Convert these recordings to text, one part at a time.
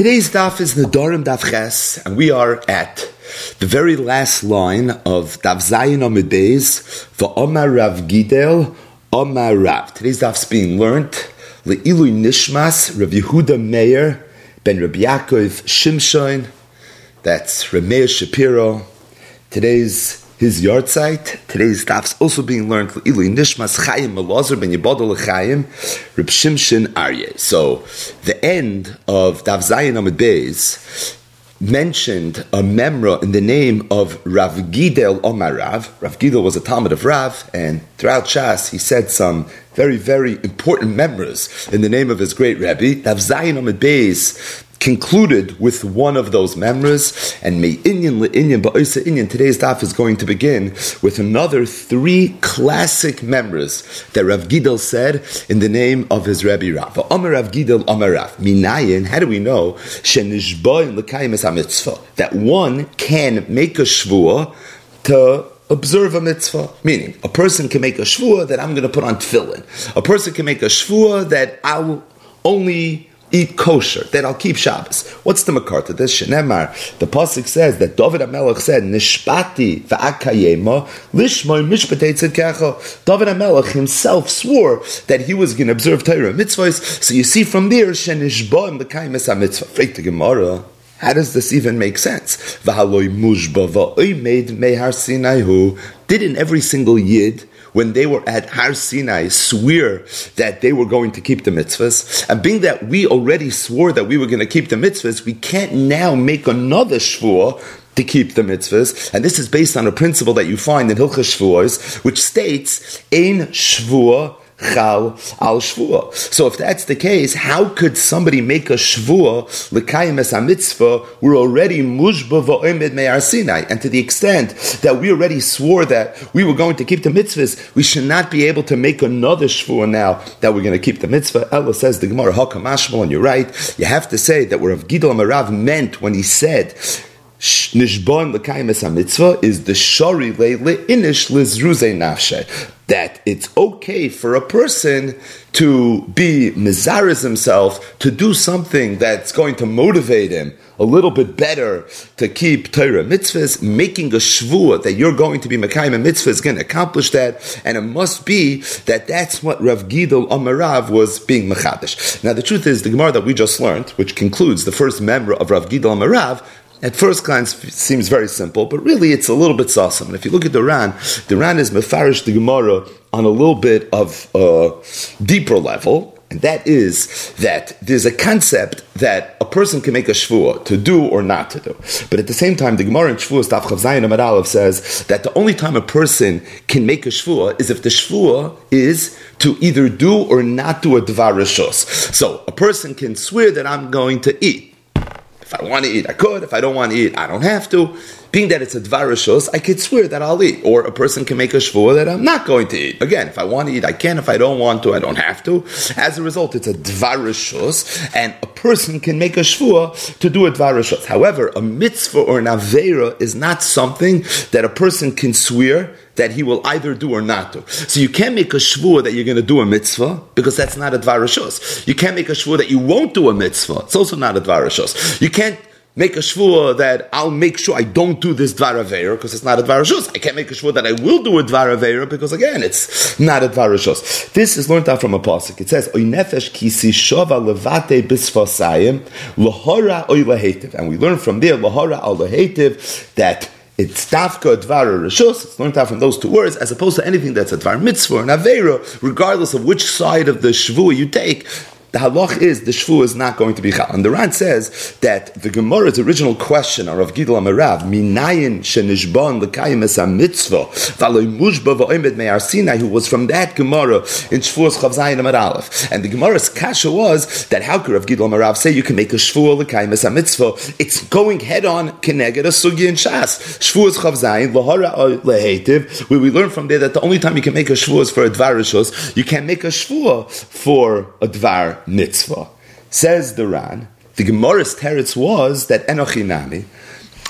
Today's daf is Nadorim Daf Ches, and we are at the very last line of Daf Zayin Amid Beis, Omar Rav Gidel Omar Rav. Today's daf is being learnt, Le'ilui Nishmas Rav Yehuda Meir Ben Rabbi Yaakov Shimshon, that's Rav Meir Shapiro. Today's his yard site. Today's is also being learned Ili Nishmas Chaim Melazar ben Yibodol Chaim Reb Shimshin Aryeh. So the end of Daf Zayin Amid Beis mentioned a memra in the name of Rav Gidel Omar Rav. Rav Gidel was a Talmud of Rav, and throughout Shas he said some very, very important memras in the name of his great Rebbe. Daf Zayin Amid Beis concluded with one of those members, and May Inyan Inyan Ba'isa Inyan. Today's daf is going to begin with another three classic members that Rav Gidel said in the name of his Rebbe Rav. Amar Rav Gidel Amar Rav. Minayin, how do we know? That one can make a shvua to observe a mitzvah. Meaning, a person can make a shvua that I'm going to put on tefillin. A person can make a shvua that I'll only eat kosher, then I'll keep Shabbos. What's the makarta? This Shenemar. The pasuk says that David Amelech said, "Nishpati va'akayema lishmoy mishpatei tzedkecha." David Amelech himself swore that he was going to observe Torah mitzvahs. So you see from there, shenishbaim l'kaimes mitzvah. Freit the Gemara. How does this even make sense? Didn't every single yid when they were at Har Sinai swear that they were going to keep the mitzvahs. And being that we already swore that we were going to keep the mitzvahs, we can't now make another shvur to keep the mitzvahs. And this is based on a principle that you find in Hilchah Shvuos, which states, Ein Shvur chal al shvua. So if that's the case, how could somebody make a shvua l'kayim es mitzvah? We're already mushba va'omed me'ar Sinai, and to the extent that we already swore that we were going to keep the mitzvahs, we should not be able to make another shvua now that we're going to keep the mitzvah. Ella says the Gemara hakamashmal, and you're right. You have to say that where Rav Gidol Marav meant when he said nishbon l'kayim mitzvah is the shori leile inish lizruze nafshe. That it's okay for a person to be mizaris himself to do something that's going to motivate him a little bit better to keep Torah mitzvahs, making a shvua that you're going to be Mekayim mitzvahs is going to accomplish that, and it must be that that's what Rav Gidel Amarav was being mechadish. Now the truth is, the Gemara that we just learned, which concludes the first member of Rav Gidel Amarav, at first glance seems very simple, but really it's a little bit awesome. And if you look at the Ran, the Ran is mefarish the Gemara on a little bit of a deeper level, and that is that there's a concept that a person can make a shvuah to do or not to do. But at the same time, the Gemara in Shvuah Stav Chav Zayin Amad Aleph says that the only time a person can make a shvuah is if the shvuah is to either do or not do a dvar rishos. So a person can swear that I'm going to eat. If I want to eat, I could. If I don't want to eat, I don't have to. Being that it's a dvarashos, I could swear that I'll eat. Or a person can make a shvur that I'm not going to eat. Again, if I want to eat, I can. If I don't want to, I don't have to. As a result, it's a dvarashos, and a person can make a shvur to do a dvarashos. However, a mitzvah or an avera is not something that a person can swear that he will either do or not do. So you can't make a shvur that you're going to do a mitzvah because that's not a dvarashos. You can't make a shvur that you won't do a mitzvah. It's also not a dvarashos. You can't make a shvur that I'll make sure I don't do this dvar because it's not a dvar I can't make a shvur that I will do a dvar because again it's not a dvar This is learned out from a pasuk. It says oinefesh kisi shova levate bisfasayim lahora oy and we learn from there lahora al that it's dafka dvar rishus. It's learned out from those two words, as opposed to anything that's a dvar mitzvah or an avera, regardless of which side of the shvu you take the halach is the shvu is not going to be chal. And the Ran says that the Gemara's original question of Rav Gidel Amarav, minayin shenishbon l'kayim es mitzvah v'aloy mushba v'oimed me'ar Sinai, who was from that Gemara in Shvuos Chav Zayin Amar Aleph. And the Gemara's kasha was that how could Rav Gidel Amarav say you can make a shvu l'kayim es mitzvah? It's going head on keneged a sugi in Shas. Shvuos Chav Zayin v'hara lehetiv, where we learn from there that the only time you can make a shvu is for a dvar you can't make a shvu for a dvar mitzvah. Says the Ran, the Gemara's teretz was that Enochinami,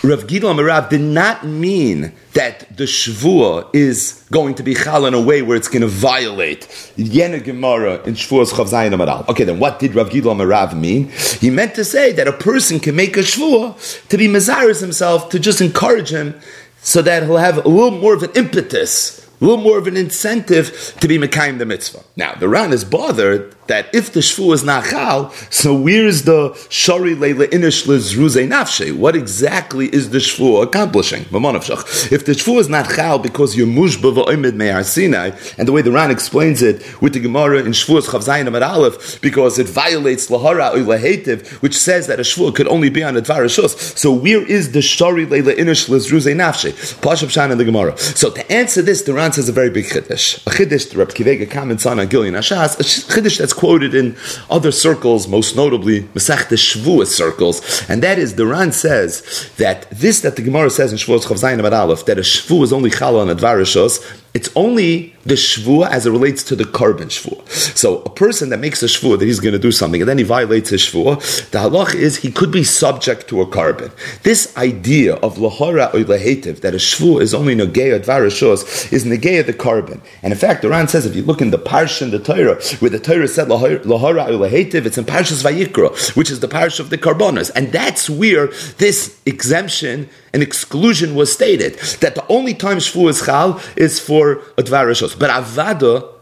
Rav Gidol Marav did not mean that the Shvua is going to be chal in a way where it's going to violate Yena Gemara in Shvua's Chav Zayin Amaral. Okay, then what did Rav Gidol Marav mean? He meant to say that a person can make a Shvua to be Mazaris himself, to just encourage him so that he'll have a little more of an impetus a little more of an incentive to be Mekayim the mitzvah. Now, the Ran is bothered that if the shvu is not chal, so where's the shari leila inish lizruze nafshe? What exactly is the shvu accomplishing? If the shvu is not chal because you're mushba v'oimid me'ar Sinai, and the way the Ran explains it with the Gemara in Shvuas Chav Zayin Amar Aleph, because it violates lahara or lahetiv, which says that a shvu could only be on a dvar So where is the shari leila inish lizruze nafshe? Pashav Shan the Gemara. So to answer this, the Ran says a very big chiddush. A chiddush the Reb Kivega comments on a Gillian Ashas, a chiddush that's quoted in other circles, most notably Masech the Shavuot circles, and that is the Ran says that this that the Gemara says in Shavuot Chav Zayin Aleph that a Shavu is only Chala on a Dvarishos it's only the shvua as it relates to the korban shvua. So a person that makes a shvua that he's going to do something and then he violates his shvua, the halach is he could be subject to a korban. This idea of lahara or that a shvua is only negeya dvarashos is negeya the korban. And in fact, the Ran says if you look in the parsha in the Torah where the Torah said lahara or it's in parshas vayikra, which is the parsha of the karbonas, and that's where this exemption and exclusion was stated that the only time shvu is chal is for for a dvar rishos. But avada,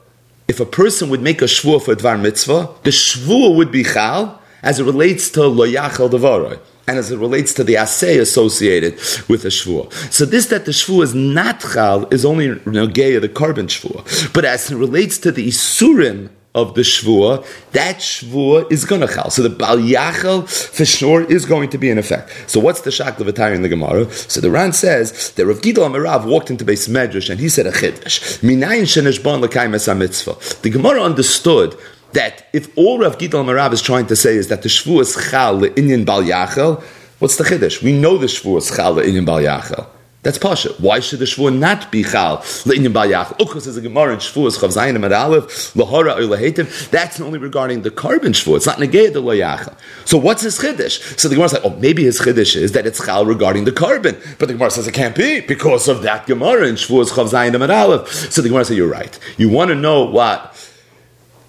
if a person would make a shvu for a dvar mitzvah, the shvu would be chal as it relates to lo yachal devaroi and as it relates to the assay associated with the shvua. So this that the shvua is not chal is only nogeya the korban shvua, but as it relates to the isurim of the Shvua, that Shvua is going to chal. So the Bal Yachal for sure is going to be in effect. So what's the Shak Levatari in the Gemara? So the Ran says that Rav Gidol Amarav walked into Beis Medrash and he said a Chiddush. The Gemara understood that if all Rav Gidol Amarav is trying to say is that the Shvua is chal le'inyan Bal Yachal, what's the Chiddush? We know the Shvua is chal le'inyan Bal Yachal. That's Pasha. Why should the Shvuah not be Chal? Ukhos is a Gemara in Shvuah, Chav Zayin Amad Aleph, Lahara or. That's only regarding the korban Shvuah. It's not Negei the Loyach. So what's his Chiddush? So the Gemara says, oh, maybe his Chiddush is that it's Chal regarding the korban. But the Gemara says it can't be because of that Gemara in Shvuah, Chav Zayin Amad Aleph. So the Gemara says, you're right. You want to know what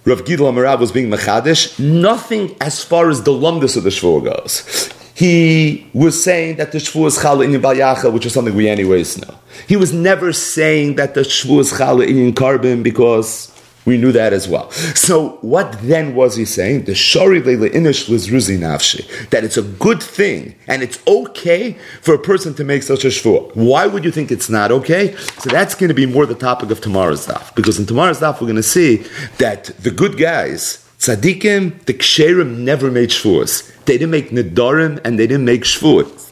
Rav Gidl Amarav was being Machadish? Nothing as far as the lumdus of the Shvuah goes he was saying that the Shvu is Chala in Bayacha, which is something we anyways know. He was never saying that the Shvu is Chala in Korban because we knew that as well. So what then was he saying? The Shari Leila Inish was Ruzi Nafshi. That it's a good thing and it's okay for a person to make such a Shvu. Why would you think it's not okay? So that's going to be more the topic of tomorrow's daf. Because in tomorrow's daf we're going to see that the good guys Tzadikim, the Ksherim never made Shvuas. They didn't make Nidarim and they didn't make Shvuas.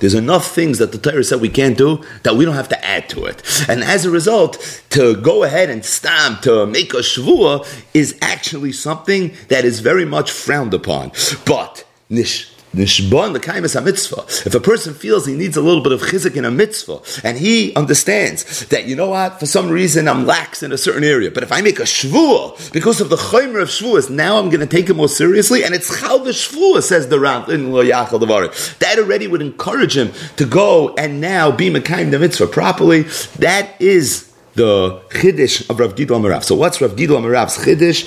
There's enough things that the Torah said we can't do that we don't have to add to it. And as a result, to go ahead and stamp, to make a Shvuah is actually something that is very much frowned upon. But, nish, Nishbon the mitzvah. If a person feels he needs a little bit of chizik in a mitzvah, and he understands that you know what, for some reason I'm lax in a certain area, but if I make a shvuah because of the chaymer of shvuahs, now I'm going to take it more seriously, and it's how the shvuah says the Ram in Lo Yachal That already would encourage him to go and now be mekayim the mitzvah properly. That is the chiddush of Rav Gidol Marav. So what's Rav Gidol Marav's chiddush?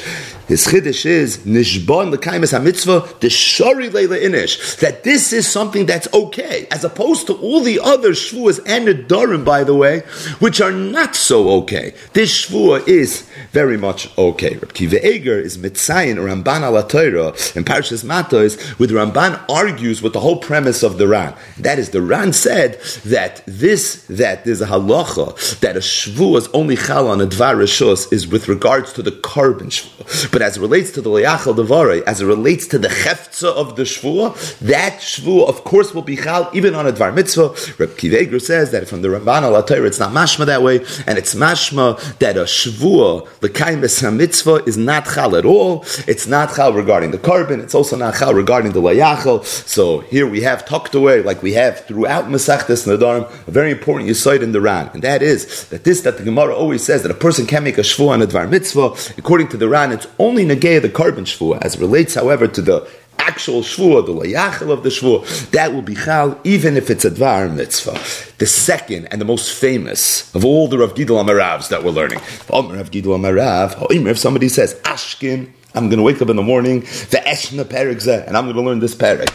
His chiddush is nishbon lekaimes hamitzvah the shari leila inish that this is something that's okay, as opposed to all the other shvuas and nedarim, by the way, which are not so okay. This shvua is very much okay. Reb Kiva Eger is mitzayin Ramban al Torah and Parshas Matos, with Ramban argues with the whole premise of the Ran. That is, the Ran said that this that there's a halacha that a shvu is only chal on a dvar is with regards to the korban shvu. But as it relates to the Leachal Devarei, as it relates to the Cheftza of the Shvuah, that Shvuah, of course, will be Chal even on a Dvar Mitzvah. Reb Kiveger says that from the Ramban al it's not mashma that way, and it's mashma that a Shvuah, the Kaimes mitzvah, is not Chal at all. It's not Chal regarding the korban, it's also not Chal regarding the Leachal. So here we have tucked away, like we have throughout Masachtes Nadarim, a very important Yisoid in the Ran, and that is that this that the Gemara always says that a person can make a Shvuah on a Dvar Mitzvah, according to the Ran, it's only negay the korban shvua. As relates, however, to the actual shvua, the layachel of the shvua, that will be chal, even if it's a dvar mitzvah. The second and the most famous of all the Rav Gidol Amaravs that we're learning. Rav Gidol Amarav, if somebody says, Ashkin, I'm going to wake up in the morning, the Eshna Perik and I'm going to learn this Perik.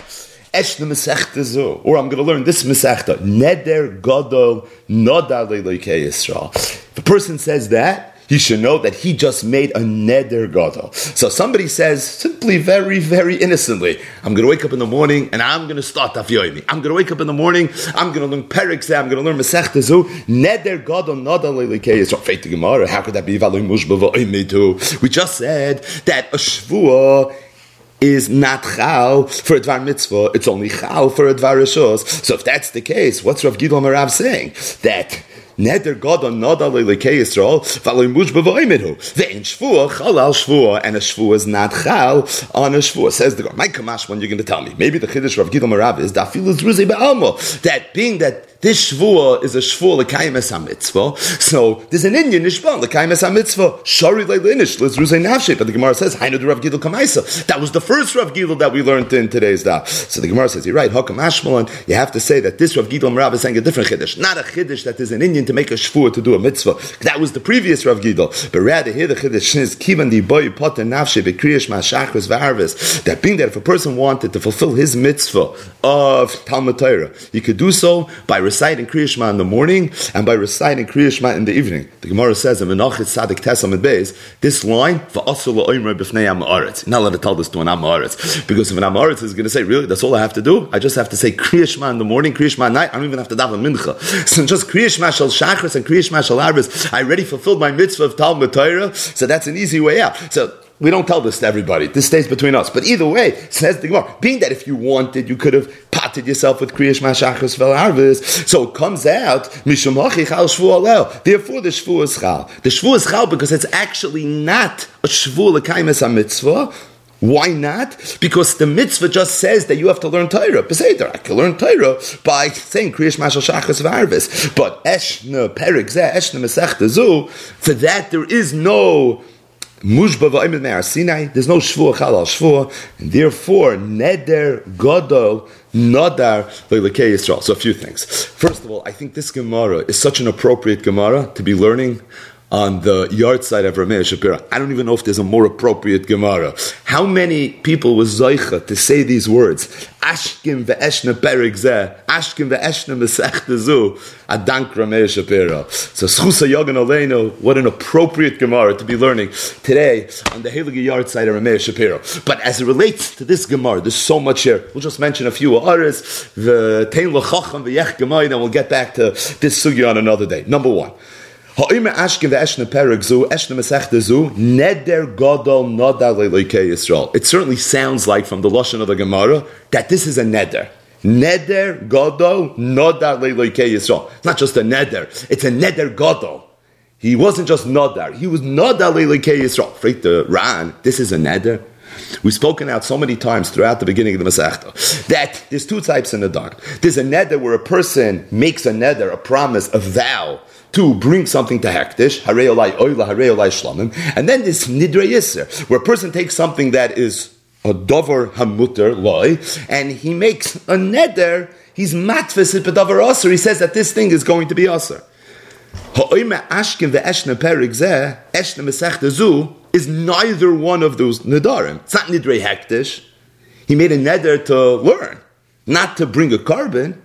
Eshna Masechta Zu, or I'm going to learn this Masechta. Neder Godol Nodar Yisrael. If a person says that, he should know that he just made a neder gadol. So somebody says simply, very, very innocently, I'm going to wake up in the morning and I'm going to start Daf I'm going to wake up in the morning, I'm going to learn Perik I'm going to learn Masech Tezu, neder gadol nodal lelikei. It's not fate to Gemara. How could that be? We just said that a shvuah is not chal for a dvar mitzvah, it's only chal for a dvar rishos. So if that's the case, what's Rav Gidol Marav saying? That Neder God on Nodal Lekei Yisrael, following Muj Bavoimidu. Ve'in Shvua, Chalal Shvua, and a Shvua is not Chal on a Shvua. Says the God, my Kamash, when you're going to tell me. Maybe the Chiddush Rav Gidom Marav is. That being that this shvua is a shvua lekaymes mitzvah. So there's an Indian nishban lekaymes mitzvah. Shari leilinish let's nafshe. But the Gemara says Hainu Rav Gidol kamaisa. That was the first Rav Gidol that we learned in today's daf. So the Gemara says you're right. Hakam Ashmalon. You have to say that this Rav Gidol Rav is saying a different chiddush, not a chiddush that is an Indian to make a shvua to do a mitzvah. That was the previous Rav Gidol. But rather here the chiddush is kivan di boy poter nafshe bekriyash mashachris v'arvis. That being that if a person wanted to fulfill his mitzvah of Talmud Torah, he could do so by reciting Kriya Shema in the morning and by reciting Kriya Shema in the evening. The Gemara says in Menachit Sadik Tesam Beis, this line, You're not allowed to tell this to an am because if an am is going to say, really, that's all I have to do? I just have to say Kriya Shema in the morning, Kriya Shema at night, I don't even have to daven mincha. So just Kriya Shema shal shachris and Kriya Shema shal arbis, I already fulfilled my mitzvah of Talmud Torah, so that's an easy way out. So we don't tell this to everybody. This stays between us. But either way, says the Gemara, being that if you wanted, you could have yourself with Kriyash Mashachas Vel. So it comes out, Mishumachi Chal Shvu Alel. Therefore, the Shvu is Chal. The Shvu is Chal because it's actually not a Shvu Lekaimes mitzvah. Why not? Because the mitzvah just says that you have to learn Torah. Beseder, I can learn Torah by saying Kriyash Mashal Shachas Varvis. But Eshna Perik Zeh, Eshna Masech Zu, for that there is no Mushba there's no shvua chalal shvua, and therefore neder godol nodar le'lekei Yisrael. So a few things. First of all, I think this Gemara is such an appropriate Gemara to be learning on the yahrzeit of Rameh Shapira. I don't even know if there's a more appropriate Gemara. How many people was Zoicha to say these words? Ashkim ve'eshna perik zeh, Ashkim ve'eshna mesech zu, adank Rameh Shapira. So Schusa Yogan Aleinu, what an appropriate Gemara to be learning today on the Heilige yahrzeit of Rameh Shapira. But as it relates to this Gemara, there's so much here. We'll just mention a few others. The Tein L'chacham ve'yech Gemara, and we'll get back to this sugya on another day. Number one. Ha'ime ashke ve'eshne perek zu, eshne mesechta zu, neder godol nodar le'loikei Yisrael. It certainly sounds like from the Lashon of the Gemara that this is a neder. Neder godol nodar le'loikei Yisrael. It's not just a neder, it's a neder godol. He wasn't just nodar, he was nodar le'loikei Yisrael. Freak the Ran, this is a neder. We've spoken out so many times throughout the beginning of the Masechta that there's two types in the dark. There's a neder where a person makes a neder, a promise, a vow to bring something to Hektish, Hareolai Oila, Hareolai Shlamim, and then this Nidre Yisr, where a person takes something that is a Dover Hamuter Loi, and he makes a Neder, he's matvis it Dover Aser, he says that this thing is going to be Aser. Ha'oime Ashkin ve'eshne perik zeh, eshne mesech is neither one of those Nidarim. It's not Nidre Hektish. He made a Neder to learn, not to bring a carbon,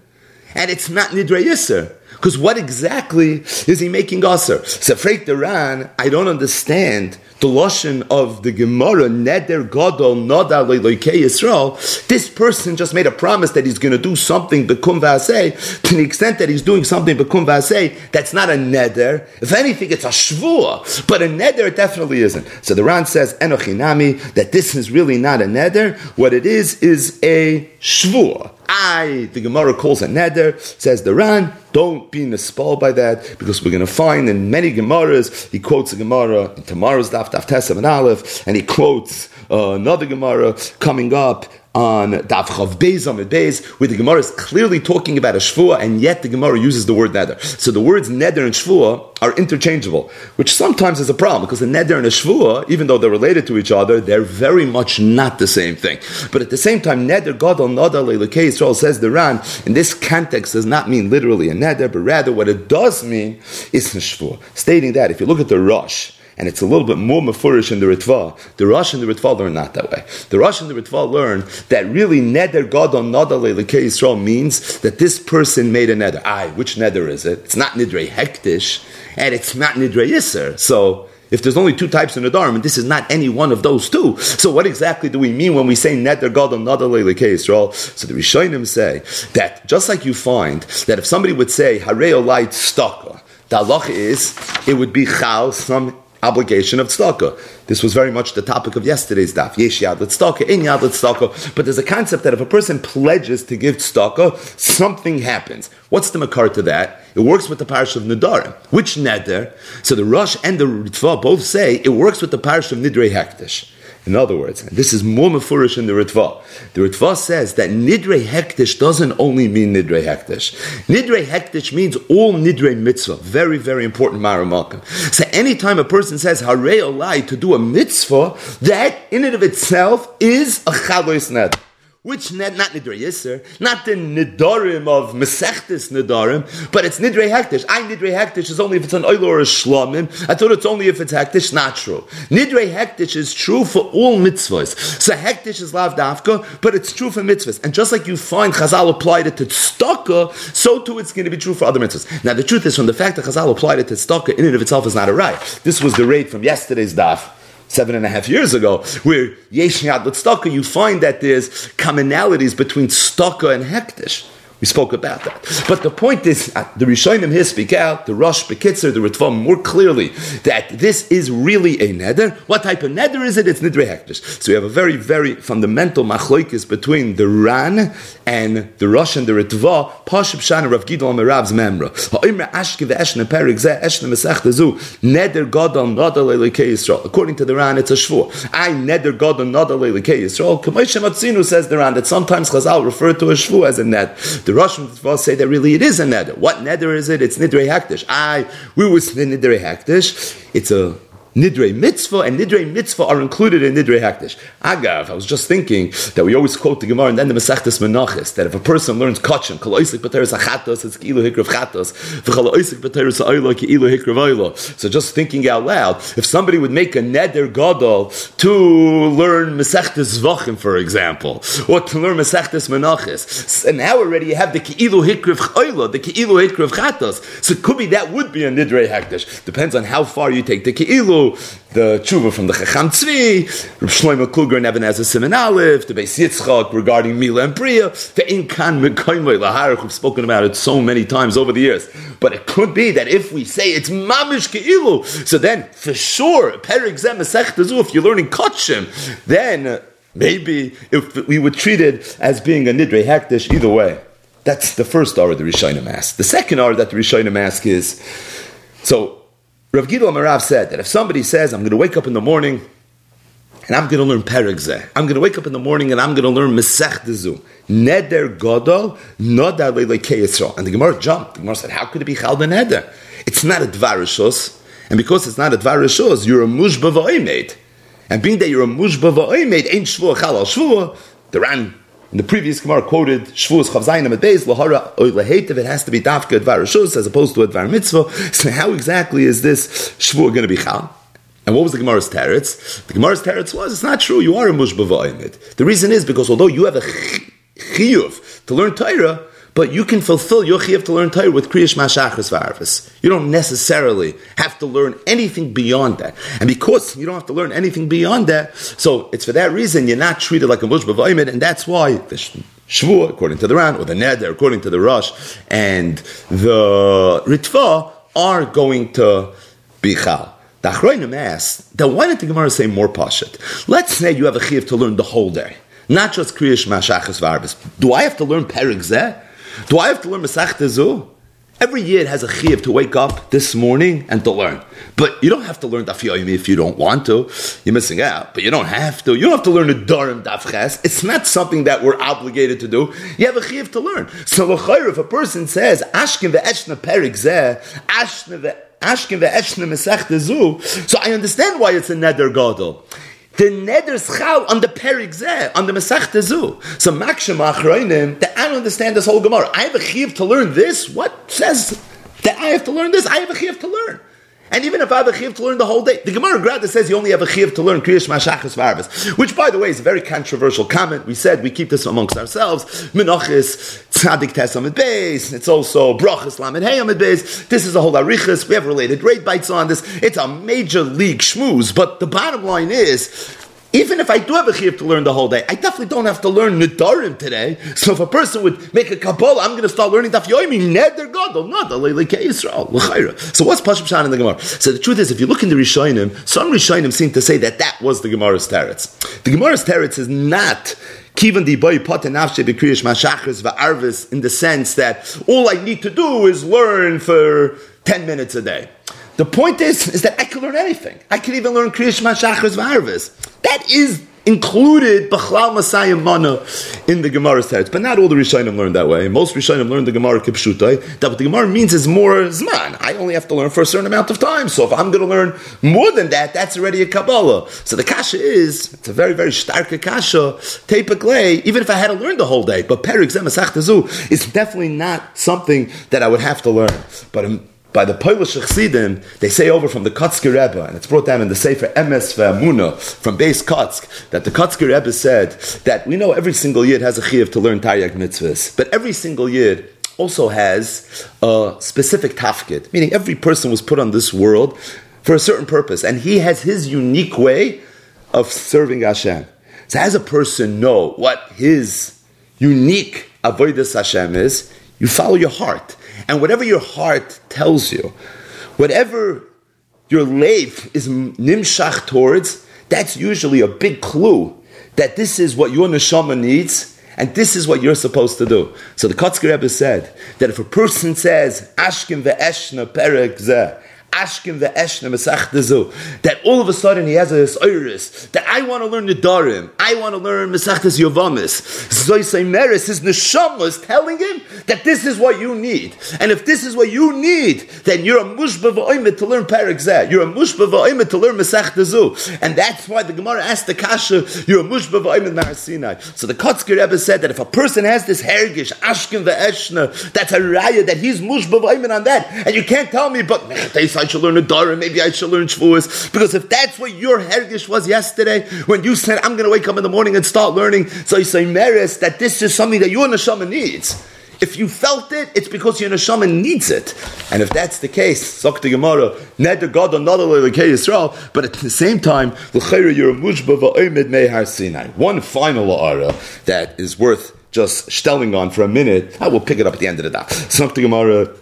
and it's not Nidre Yisr. Because what exactly is he making aser? So, Freik Duran, I don't understand the lashon of the Gemara, Neder Gadol Nodar Leilokei Yisrael. This person just made a promise that he's going to do something bekum v'aseh. To the extent that he's doing something bekum v'aseh, that's not a neder. If anything, it's a shvua, but a neder definitely isn't. So the Ran says Enochinami that this is really not a neder. What it is is a shvua. I, the Gemara calls a neder, says the Ran, don't be nispal by that, because we're going to find in many Gemaras, he quotes a Gemara in tomorrow's Daf, Daf Tesam and Aleph, and he quotes uh, another Gemara coming up on Daf Chav Beis Amid Beis, where the Gemara is clearly talking about a Shvua, and yet the Gemara uses the word Neder. So the words Neder and Shvua are interchangeable, which sometimes is a problem, because a Neder and a Shvua, even though they're related to each other, they're very much not the same thing. But at the same time, Neder Gadol Nada Leilakei Yisrael says the Ran, in this context does not mean literally a Neder, but rather what it does mean is a Shvua. Stating that, if you look at the Rosh, and it's a little bit more mafurish in the Ritva. The Rosh and the Ritva learn not that way. The Rosh and the Ritva learn that really neder gadol nada leilekei Yisrael means that this person made a neder. Aye, which neder is it? It's not nidrei hektish, and it's not nidrei yisr. So if there's only two types in the Dharm, and this is not any one of those two, so what exactly do we mean when we say neder gadol nada leilekei Yisrael? So the Rishonim say that just like you find that if somebody would say hareo light staka, the halach is it would be chal some obligation of tzedakah. This was very much the topic of yesterday's daf. Yesh yad tzedakah, in yad tzedakah. But there's a concept that if a person pledges to give tzedakah, something happens. What's the makar to that? It works with the parish of Nidarim. Which neder? So the Rosh and the Ritva both say it works with the parish of Nidrei Hektish. In other words, this is more mafurish in the Ritva. The Ritva says that Nidre Hektish doesn't only mean Nidre Hektish. Nidre Hektish means all Nidre Mitzvah. Very, very important Maramalkim. So anytime a person says Harei Olai to do a mitzvah, that in and of itself is a Chalois Ned. Which not Nidre Yisr, not the Nidarim of Mesechtis Nidarim, but it's Nidre Hektish. I Nidre Hektish is only if it's an Oil or a Shlomim. I thought it's only if it's Hektish, not true. Nidre Hektish is true for all mitzvahs. So Hektish is Lav Dafka, but it's true for mitzvahs. And just like you find Chazal applied it to Tztaka, so too it's going to be true for other mitzvahs. Now the truth is, from the fact that Chazal applied it to Tztaka, in and of itself is not a right. This was the rate from yesterday's daf seven and a half years ago, where Yesh Yad Tztaka, you find that there's commonalities between Tztaka and Hektish. We spoke about that. But the point is, uh, the Rishonim here speak out, the Rosh Bekitzer, the Ritvam more clearly that this is really a neder. What type of neder is it? It's nidre hektish. So we have a very, very fundamental machloikis between the Ran and the Rosh and the Ritva, Pashib Shana Rav Gidol Merav's Memra. According to the Ran, it's a shvur. I neder nadal elekei Yisrael. Kamei Shematzinu says the Ran that sometimes Chazal refer to a shvur as a net. The the Russians say that really it is a neder. What neder is it? It's nidrei hektish. I we was nidrei hektish. It's a Nidre mitzvah and Nidre mitzvah are included in Nidre hakdish. Agav, I was just thinking that we always quote the Gemara and then the Masechtas Menachis that if a person learns kachem, kol oisik b'teres achatos, it's ki'ilu hikrav chatos, v'chol oisik. So just thinking out loud, if somebody would make a neder gadol to learn Masechtas Zvachim, for example, or to learn Masechtas Menachis, and now already you have the ki'ilu hikrav oilo, the ki'ilu hikrav chatos. So it could be that would be a Nidre hakdish. Depends on how far you take the the tshuva from the Chacham Tzvi, Reb Shlomo Kluger and Eben Ezra Simon Aleph, the Beis Yitzchak regarding Mila and Priya, the Inkan Mekoimoi Laharach, we've spoken about it so many times over the years. But it could be that if we say it's Mamish Ke'ilu, so then for sure, Perik Zem if you're learning Kotshim, then uh, maybe if we would treat it as being a Nidre Hektish, either way. That's the first hour of the Rishonim ask. The second hour that the Rishonim ask is, so Rav Gidol Marav said that if somebody says, I'm going to wake up in the morning and I'm going to learn Perigzeh, I'm going to wake up in the morning and I'm going to learn Mesech Dezu, Neder Godol, Nodar Lele Yisrael. And the Gemara jumped. The Gemara said, How could it be Chal Neder? It's not a Dvarishos. And because it's not a Dvarishos, you're a Mushba made. And being that you're a Mushba made, ain't Shvua Chal al Shvua, the Ran in the previous Gemara quoted Shavuos Chavzayim at Beis Lahara Oilahetiv. It has to be Dafka Advar Rishus as opposed to Advar Mitzvah. So how exactly is this Shavuot going to be Chal? And what was the Gemara's teretz? The Gemara's teretz was, it's not true, you are a mushbavayimid. The reason is because although you have a chiyuv to learn Torah, but you can fulfill your chiyuv to learn Torah with kriyish mashachas v'arvis. You don't necessarily have to learn anything beyond that. And because you don't have to learn anything beyond that, so it's for that reason you're not treated like a mush b'vayimid, and that's why the shvur, according to the Ran, or the neder, according to the Rosh, and the Ritva are going to be chal. The Achroinim asked, then why didn't the Gemara say more pashit? Let's say you have a chiyuv to learn the whole day. Not just kriyish mashachas v'arvis. Do I have to learn perik zeh? Do I have to learn Masech Zu? Every yid has a chiyuv to wake up this morning and to learn. But you don't have to learn daf yomi if you don't want to. You're missing out, but you don't have to. You don't have to learn the darim daf ches. It's not something that we're obligated to do. You have a chiyuv to learn. So if a person says ashkin ve'eshna perik zeh, ve'ashkin ve'eshna mesech zu, so I understand why it's a neder gadol the neder schal on the perik zeh, on the Masach Tezu. So makshem achroinim, that I don't understand this whole Gemara. I have a chiv to learn this. What says that I have to learn this? I have a chiv to learn. And even if I have a chiv to learn the whole day, the Gemara Grada says you only have a chiv to learn Kriyash Mashachas Varvas, which, by the way, is a very controversial comment. We said we keep this amongst ourselves. Menachis, Tzadik Tesamid Beis. It's also Brachas Lamed Heyamid Beis. This is a whole arichas. We have related rate bites on this. It's a major league schmooze. But the bottom line is, even if I do have a chiyuv to learn the whole day, I definitely don't have to learn Nidarim today. So if a person would make a Kabbalah, I'm going to start learning Daf Yoimi, Neder Gadol, not the Yisrael, L'chayra. So what's Pashim Shan in the Gemara? So the truth is, if you look in the Rishonim, some Rishonim seem to say that that was the Gemara's teretz. The Gemara's teretz is not Kivan di boy patanavshe bekriyish mashachris va'arvis in the sense that all I need to do is learn for 10 minutes a day. The point is, is that I can learn anything. I can even learn Kriyash Mashachas V'Arvis. That is included B'chlal Masayim Mana in the Gemara's text. But not all the Rishonim learn that way. Most Rishonim learn the Gemara Kipshutai. That what the Gemara means is more Zman. I only have to learn for a certain amount of time. So if I'm going to learn more than that, that's already a Kabbalah. So the Kasha is, it's a very, very stark Kasha. Tepek even if I had to learn the whole day. But Perik Zemesach is definitely not something that I would have to learn. But um, by the Polish Chassidim, they say over from the Kotzker Rebbe, and it's brought down in the Sefer Emes Ve'amuna from Beis Kotzk, that the Kotzker Rebbe said that we know every single yid has a chiyuv to learn Taryag mitzvahs, but every single yid also has a specific tafkid, meaning every person was put on this world for a certain purpose, and he has his unique way of serving Hashem. So, as a person know what his unique avodas Hashem is, you follow your heart. And whatever your heart tells you, whatever your life is nimshach towards, that's usually a big clue that this is what your neshama needs and this is what you're supposed to do. So the Kotzker Rebbe said that if a person says, Ashkim ve'eshna perek zeh, Ashkim ve'eshna mesachtazu. That all of a sudden he has a iris that I want to learn the Darim. I want to learn mesachtas yovamis. Zoisei meris, his neshama is telling him that this is what you need. And if this is what you need, then you're a mushba v'oimit to learn Perik You're a mushba v'oimit to learn mesachtazu. And that's why the Gemara asked the Kasha, you're a mushba v'oimit Marasinai. So the Kotzker Rebbe said that if a person has this hergish, Ashkim ve'eshna, that's a raya that he's mushba v'oimit on that. And you can't tell me, but I should learn a Dara, maybe I should learn Shavuos. Because if that's what your Hergish was yesterday, when you said, I'm going to wake up in the morning and start learning, so you say, Meris, that this is something that your Neshama needs. If you felt it, it's because your neshama needs it. And if that's the case, Zok Gemara, neither God not only Yisrael, but at the same time, you're a mushba va'omed mehar Sinai. One final ara that is worth just stelling on for a minute. I will pick it up at the end of the day. Zok Gemara,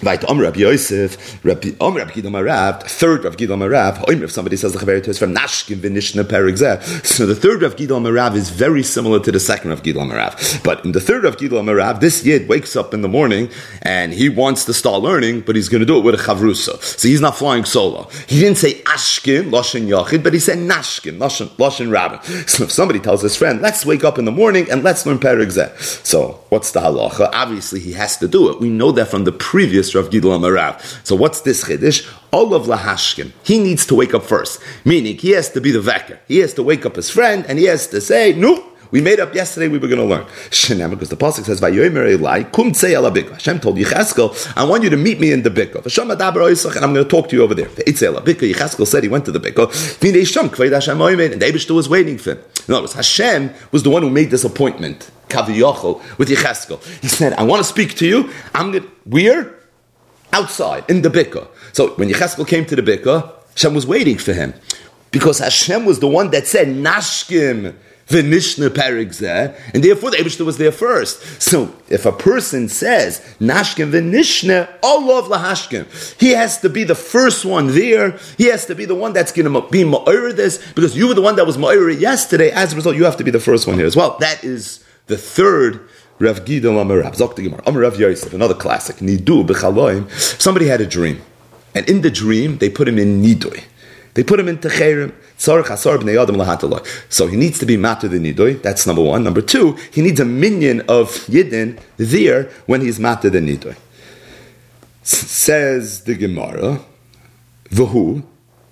Vayt Omer Rabbi Yosef, Rabbi Omer Rabbi Gidom Arav, third Rabbi Gidom Arav, Omer if somebody says the Chaver is from Nashkin Vinishna Perigzeh. So the third Rabbi Gidom Arav is very similar to the second Rabbi Gidom Arav. But in the third Rabbi Gidom Arav, this Yid wakes up in the morning and he wants to start learning, but he's going to do it with a Chavrusa. So he's not flying solo. He didn't say Ashkin, Lashon Yachid, but he said Nashkin, Lashon, Lashon Rabbin. So if somebody tells his friend, let's wake up in the morning and let's learn Perigzeh. So what's the halacha? Obviously he has to do it. We know that from the previous Rav Amarav. So what's this chiddush? All of Lahashkin. He needs to wake up first. Meaning, he has to be the vecker. He has to wake up his friend and he has to say, no, we made up yesterday we were going to learn. Shenem, because the pasuk says, "Vayomer Eli kum alabika." Hashem told Yecheskel, "I want you to meet me in the bika." Hashem adaber and I'm going to talk to you over there. Yecheskel said he went to the Hashem and David was waiting for him. In other words, Hashem was the one who made this appointment. With Yecheskel. He said, "I want to speak to you. I'm going. We're outside in the Bikah. So when Yecheskel came to the Bikah, Hashem was waiting for him. Because Hashem was the one that said, Nashkim v'nishna perik and therefore the Abishter was there first. So if a person says, Nashkim v'nishna, all of lahashkim, he has to be the first one there. He has to be the one that's going to be ma'ir this, because you were the one that was ma'ir yesterday. As a result, you have to be the first one here as well. That is the third Rav Gidon Amar Rav Zok the Gemara Amar Rav Yosef another classic Nidu b'chaloim. Somebody had a dream, and in the dream they put him in nidui. They put him in techerim. So he needs to be matter the nidui. That's number one. Number two, he needs a minion of yidden there when he's matter the nidoy. Says the Gemara, Vahu,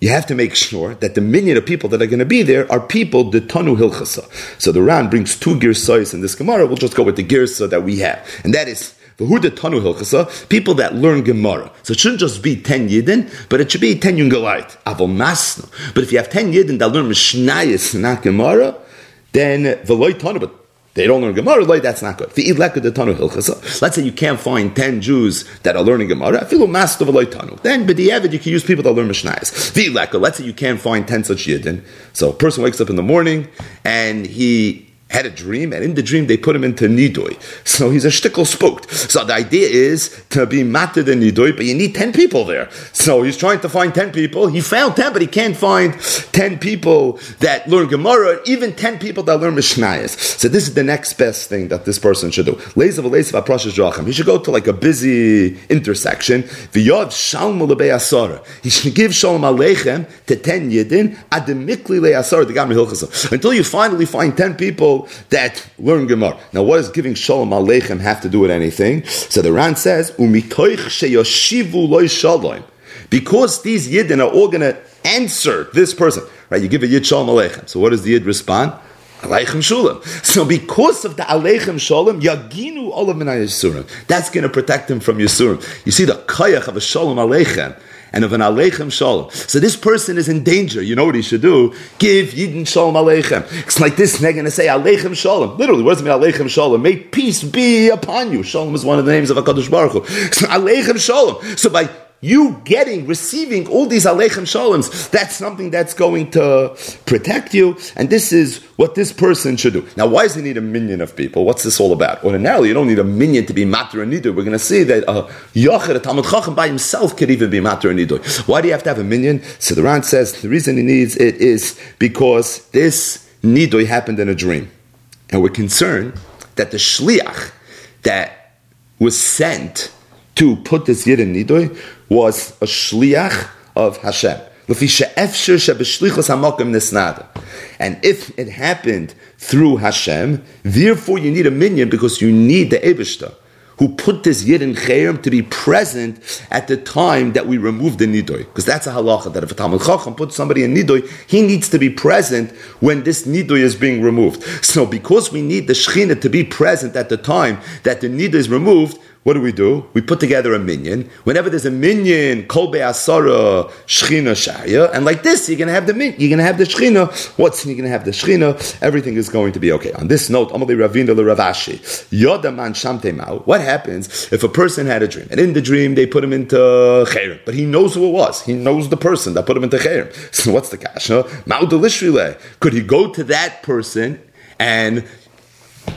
you have to make sure that the minion of people that are going to be there are people the tanu hilchasa. So the Ran brings two girsais in this Gemara. We'll just go with the girsa that we have, and that is the tanu hilchasa, people that learn Gemara. So it shouldn't just be ten yidden, but it should be ten yungalayit. Avol masno. But if you have ten yidden that learn mishnayis, not Gemara, then the tanu, but they don't learn Gemara, that's not good. Let's say you can't find 10 Jews that are learning Gemara. Then, avid, you can use people that learn Mishnayos. Let's say you can't find 10 such Yidden. So a person wakes up in the morning and he had a dream, and in the dream they put him into nidoi. So he's a shtickle spooked. So the idea is to be matter in nidoi, but you need 10 people there. So he's trying to find 10 people. He found 10, but he can't find 10 people that learn Gemara, even 10 people that learn Mishnayos. So this is the next best thing that this person should do. He should go to like a busy intersection. He should give Shalom Aleichem to 10 Yidin, Ademikli Le'asara, the Gamri Hilchasa. until you finally find 10 people that learn Gemara. Now, what does giving Shalom Aleichem have to do with anything? So the Ran says, shalom. Because these Yidden are all going to answer this person. Right? You give a Yid Shalom Aleichem. So what does the Yid respond? Aleichem Shalom. So because of the Aleichem Shalom, Yaginu Olav Yisurim. That's going to protect him from Yisurim. You see the Kayach of a Shalom Aleichem and of an Aleichem Shalom. So this person is in danger. You know what he should do? Give Yidin Shalom Aleichem. It's like this, they're going to say Aleichem Shalom. Literally, what does it mean Aleichem Shalom? May peace be upon you. Shalom is one of the names of HaKadosh Baruch Hu. Aleichem Shalom. So by you getting, receiving all these Aleichem Shaloms, that's something that's going to protect you, and this is what this person should do. Now, why does he need a minion of people? What's this all about? Ordinarily, you don't need a minion to be Matter and. We're going to see that a Yachid, a Talmud Chacham by himself could even be Matter and. Why do you have to have a minion? So the Ran says the reason he needs it is because this Nidur happened in a dream. And we're concerned that the Shliach that was sent to put this Yid in Nidoy was a shliach of Hashem. And if it happened through Hashem, therefore you need a minion because you need the Ebishta who put this Yid in Chayim to be present at the time that we remove the Nidoy. Because that's a halacha, that if a Talmud Chacham puts somebody in Nidoy, he needs to be present when this Nidoy is being removed. So because we need the Shechina to be present at the time that the Nidoy is removed, what do we do? We put together a minion. Whenever there's a minion, kolbe asara shchina shaya, and like this, you're gonna have the min, you're gonna have the shchina. What's you're gonna have the shchina? Everything is going to be okay. On this note, Amali Ravina Ravashi, Yodaman Shamtemau. What happens if a person had a dream, and in the dream they put him into chayrim, but he knows who it was. He knows the person that put him into chayrim. So what's the kasha? Ma'udelishrile. Could he go to that person and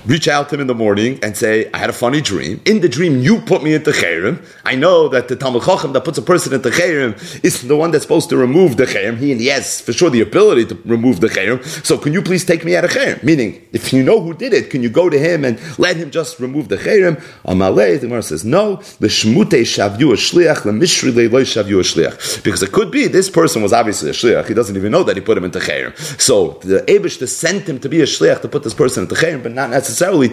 reach out to him in the morning and say, I had a funny dream. In the dream, you put me into Cherem. I know that the Talmud Chacham that puts a person into Cherem is the one that's supposed to remove the Cherem. He has, for sure, the ability to remove the Cherem. So can you please take me out of Cherem? Meaning, if you know who did it, can you go to him and let him just remove the Cherem? Amalei, the Gemara says, no. The Shmute shavyu shliach, the mishri. Because it could be this person was obviously a shliach. He doesn't even know that he put him into Cherem. So the Abish sent him to be a shliach to put this person into Cherem, but not necessarily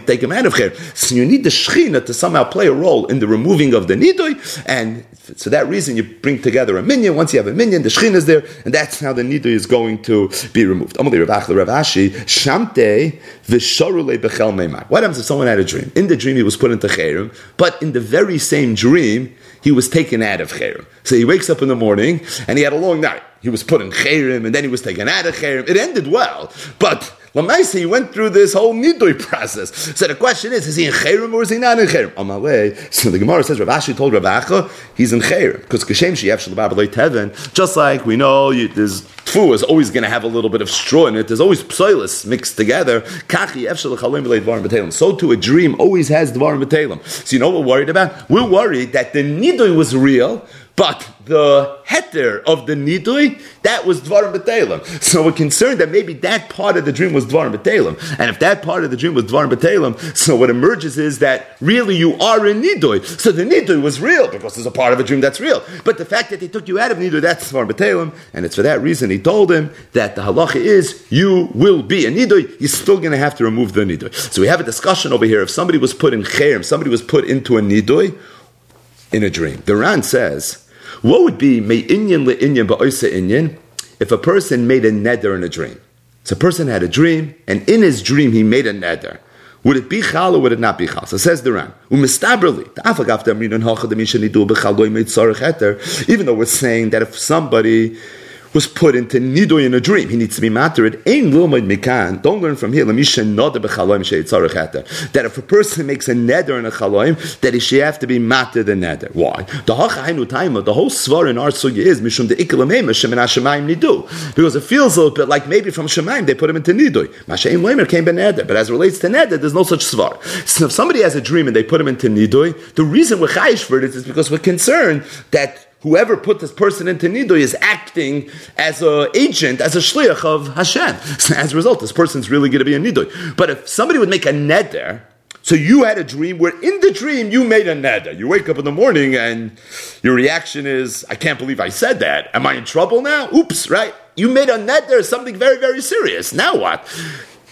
take him out of here. So you need the Shechina to somehow play a role in the removing of the Nidoy, and for that reason you bring together a minion. Once you have a minion, the Shechina is there, and that's how the Nidoy is going to be removed. What happens if someone had a dream? In the dream he was put into Cherem, but in the very same dream, he was taken out of Cherem. So he wakes up in the morning and he had a long night. He was put in Cherem and then he was taken out of Cherem. It ended well, but Lamaisa, he went through this whole nidui process. So the question is, is he in Cherem or is he not in Cherem? On my way, so the Gemara says, Rav Ashi told Rav Acha, he's in Cherem. Because Kashem Sheyev Shalabab Teven, just like we know, you, there's Tfu is always going to have a little bit of straw in it. There's always psoilus mixed together. So too, a dream always has dvarim b'telim. So you know what we're worried about? We're worried that the nidui was real, But the heter of the nidui, that was dvarim b'telim. So we're concerned that maybe that part of the dream was dvarim b'telim. And if that part of the dream was dvarim b'telim, so what emerges is that really you are in nidui. So the nidui was real because there's a part of a dream that's real. But the fact that they took you out of nidui, that's dvarim b'telim. And it's for that reason he told him that the halacha is you will be a nidui. You're still going to have to remove the nidui. So we have a discussion over here. If somebody was put in cherem, somebody was put into a nidui in a dream. The Ran says what would be me'inyan le'inyan ba'oisa inyan if a person made a neder in a dream? So a person had a dream, and in his dream he made a neder. Would it be chal or would it not be chal? So says the Ran. Even though we're saying that if somebody was put into nidoy in a dream. He needs to be matered. Ain lomid mikan. Don't learn from here. That if a person makes a neder in a chaloim, that he should have to be matter the neder. Why? The the whole svar in our sugya is mishum de ikalamema nidu. Because it feels a little bit like maybe from shemayim they put him into nidoy. Mashaim lemer came ben neder. But as it relates to neder, there's no such svar. So if somebody has a dream and they put him into nidoy, the reason we're chayish for it is because we're concerned that whoever put this person into nidoy is acting as an agent, as a shliach of Hashem. As a result, this person's really going to be a nidoy. But if somebody would make a neder, so you had a dream where in the dream you made a neder. You wake up in the morning and your reaction is, I can't believe I said that. Am I in trouble now? Oops, right? You made a neder, something very, very serious. Now what?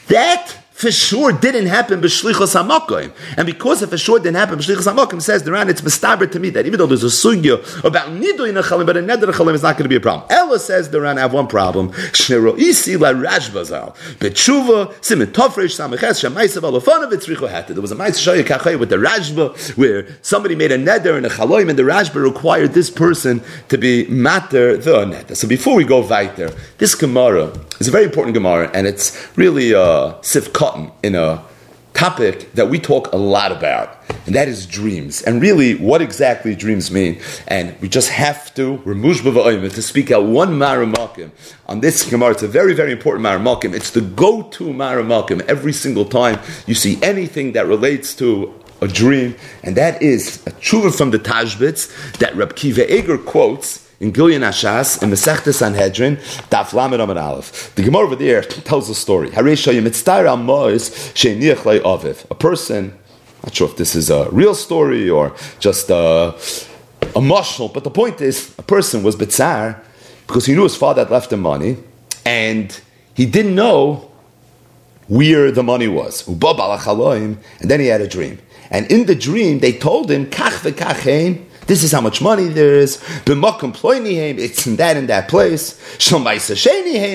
That for sure didn't happen b'shlichos hamakim. And because it for sure didn't happen b'shlichos hamakim, says the Ran, it's mistaber to me that even though there's a sugya about nidu in a chalim, but a neder chalim is not going to be a problem. Ella says the Ran, I have one problem. Shneroisi la rashbazal. Betshuva, simit tofresh samiches, shamaisav alofonav, etzricho hatta. There was a ma'is shoya kachay with the rashba, where somebody made a neder in a chalim, and the rashba required this person to be matter the neder. So before we go weiter, this Gemara is a very important Gemara, and it's really a sif cotton in a topic that we talk a lot about, and that is dreams. And really, what exactly dreams mean. And we just have to, to speak out one maramakim on this Gemara. It's a very, very important maramakim. It's the go to maramakim every single time you see anything that relates to a dream, and that is a tshuva from the Tashbitz that Reb Kiva Eger quotes in Gilyon Ashas, in Masechta Sanhedrin, Daf Lamed Amid Aleph. The Gemara over there tells a story. A person, not sure if this is a real story or just a, a but the point is, a person was bitzar because he knew his father had left him money, and he didn't know where the money was. And then he had a dream. And in the dream, they told him, Kach this is how much money there is. It's in that in that place.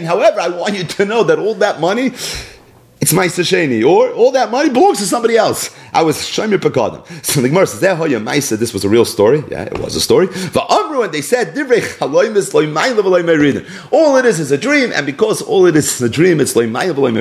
However, I want you to know that all that money it's my Sheni, or all that money belongs to somebody else. I was Shemir Pekadim. So the Gemara says, Maisa, this was a real story. Yeah, it was a story. But Amru, and they said, All it is is a dream, and because all it is is a dream, it's level.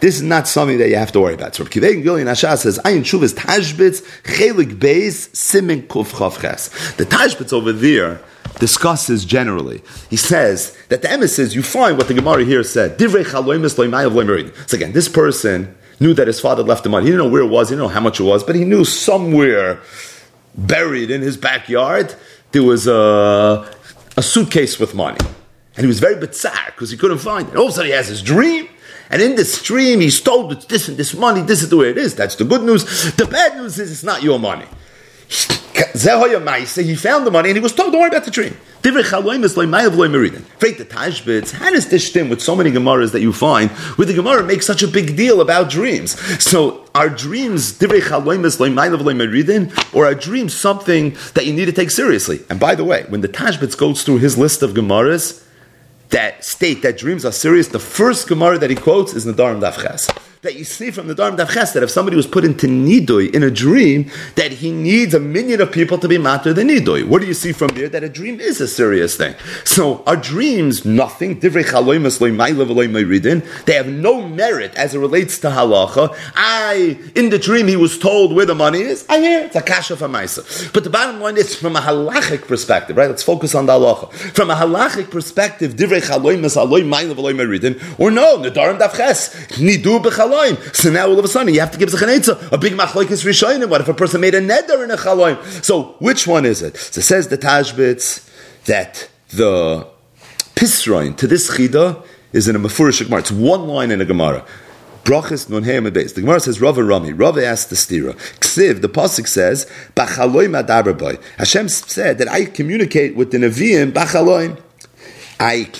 This is not something that you have to worry about. So Kiveg Gillian Asha says, Ayin Shuv is Tashbitz, Chelik Beis, Simin Kuf. The Tashbitz over there, discusses generally. He says that the emes says you find what the Gemara here said. So again, this person knew that his father left the money. He didn't know where it was, he didn't know how much it was, but he knew somewhere buried in his backyard there was a, a suitcase with money. And he was very bizarre because he couldn't find it. All of a sudden he has his dream. And in this dream, he's told this and this money, this is the way it is. That's the good news. The bad news is it's not your money. He found the money and he was told, don't worry about the dream. How does this stem with so many Gemaras that you find where the Gemara makes such a big deal about dreams? So are dreams or are dreams something that you need to take seriously? And by the way, when the Tashbitz goes through his list of Gemaras that state that dreams are serious, the first Gemara that he quotes is Nadarim Davches that you see from the Dharm Davches that if somebody was put into Nidui in a dream, that he needs a million of people to be matter the Nidui. What do you see from there? That a dream is a serious thing. So are dreams nothing? They have no merit as it relates to halacha. I, in the dream, he was told where the money is. I hear it's a kasha for myself. But the bottom line is from a halachic perspective, right? Let's focus on the halacha. From a halachic perspective, or no, the Dharm Davches, Nidu So now all of a sudden you have to give Zachanetza a big machlokes rishonim. What if a person made a neder in a chaloim? So which one is it? So it says the Tashbitz that the pisroin to this chida is in a mafurish Gemara. It's one line in a Gemara. Brachis nun heim base. The Gemara says Rava Rami. Rava asked the stira. Ksiv, the pasuk says Bachaloi madaber Hashem said that I communicate with the Nevi'im Bachaloim. I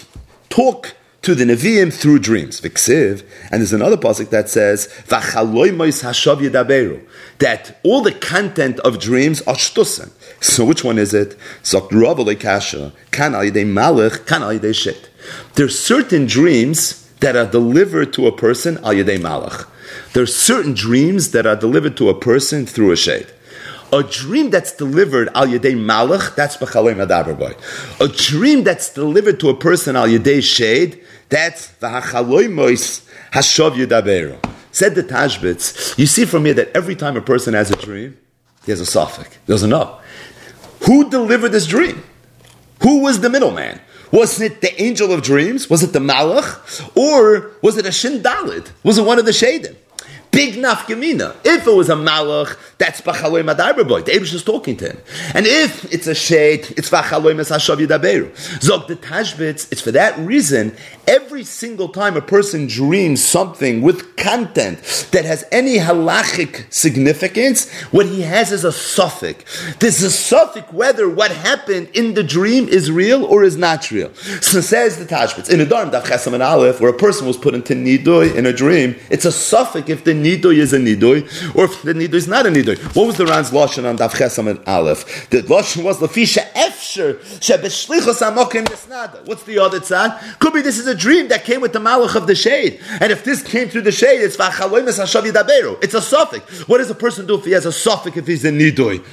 talk to the Nevi'im through dreams. V'ksiv, and there's another pasuk that says V'chaloi mois hashav yedaberu. That all the content of dreams are shtusen. So which one is it? So Rava kasha al malach kan al shit. There's certain dreams that are delivered to a person al yedei malach. There are certain dreams that are delivered to a person through a shade. A dream that's delivered al yedei malach, that's b'chalei madaber. A dream that's delivered to a person al yedei shade, that's v'hachaloi mois hashav yudaberu. Said the Tashbitz, you see from here that every time a person has a dream, he has a suffix. He doesn't know. Who delivered this dream? Who was the middleman? Wasn't it the angel of dreams? Was it the malach? Or was it a shin dalid? Was it one of the shadim? big nafkamina. If it was a malach, that's bachaloi madarberboy. The Abish is talking to him. And if it's a shade, it's bachaloi mesashav yidaberu. Zog the Tashbitz, it's for that reason, every single time a person dreams something with content that has any halachic significance, what he has is a suffix. There's a suffix whether what happened in the dream is real or is not real. So says the Tashbitz, in a Dharm, Daf and Aleph, where a person was put into Nidoy in a dream, it's a suffix if the nidoy is a nidoy, or if the nidoy is not a nidoy. What was the Ran's lashon on Daf Chesam and Aleph? The lashon was amokim. What's the other side? Could be this is a dream that came with the malach of the shade, and if this came through the shade, it's v'achaloimes hashav yidaberu. It's a suffix. What does a person do if he has a suffix if he's a nidoy?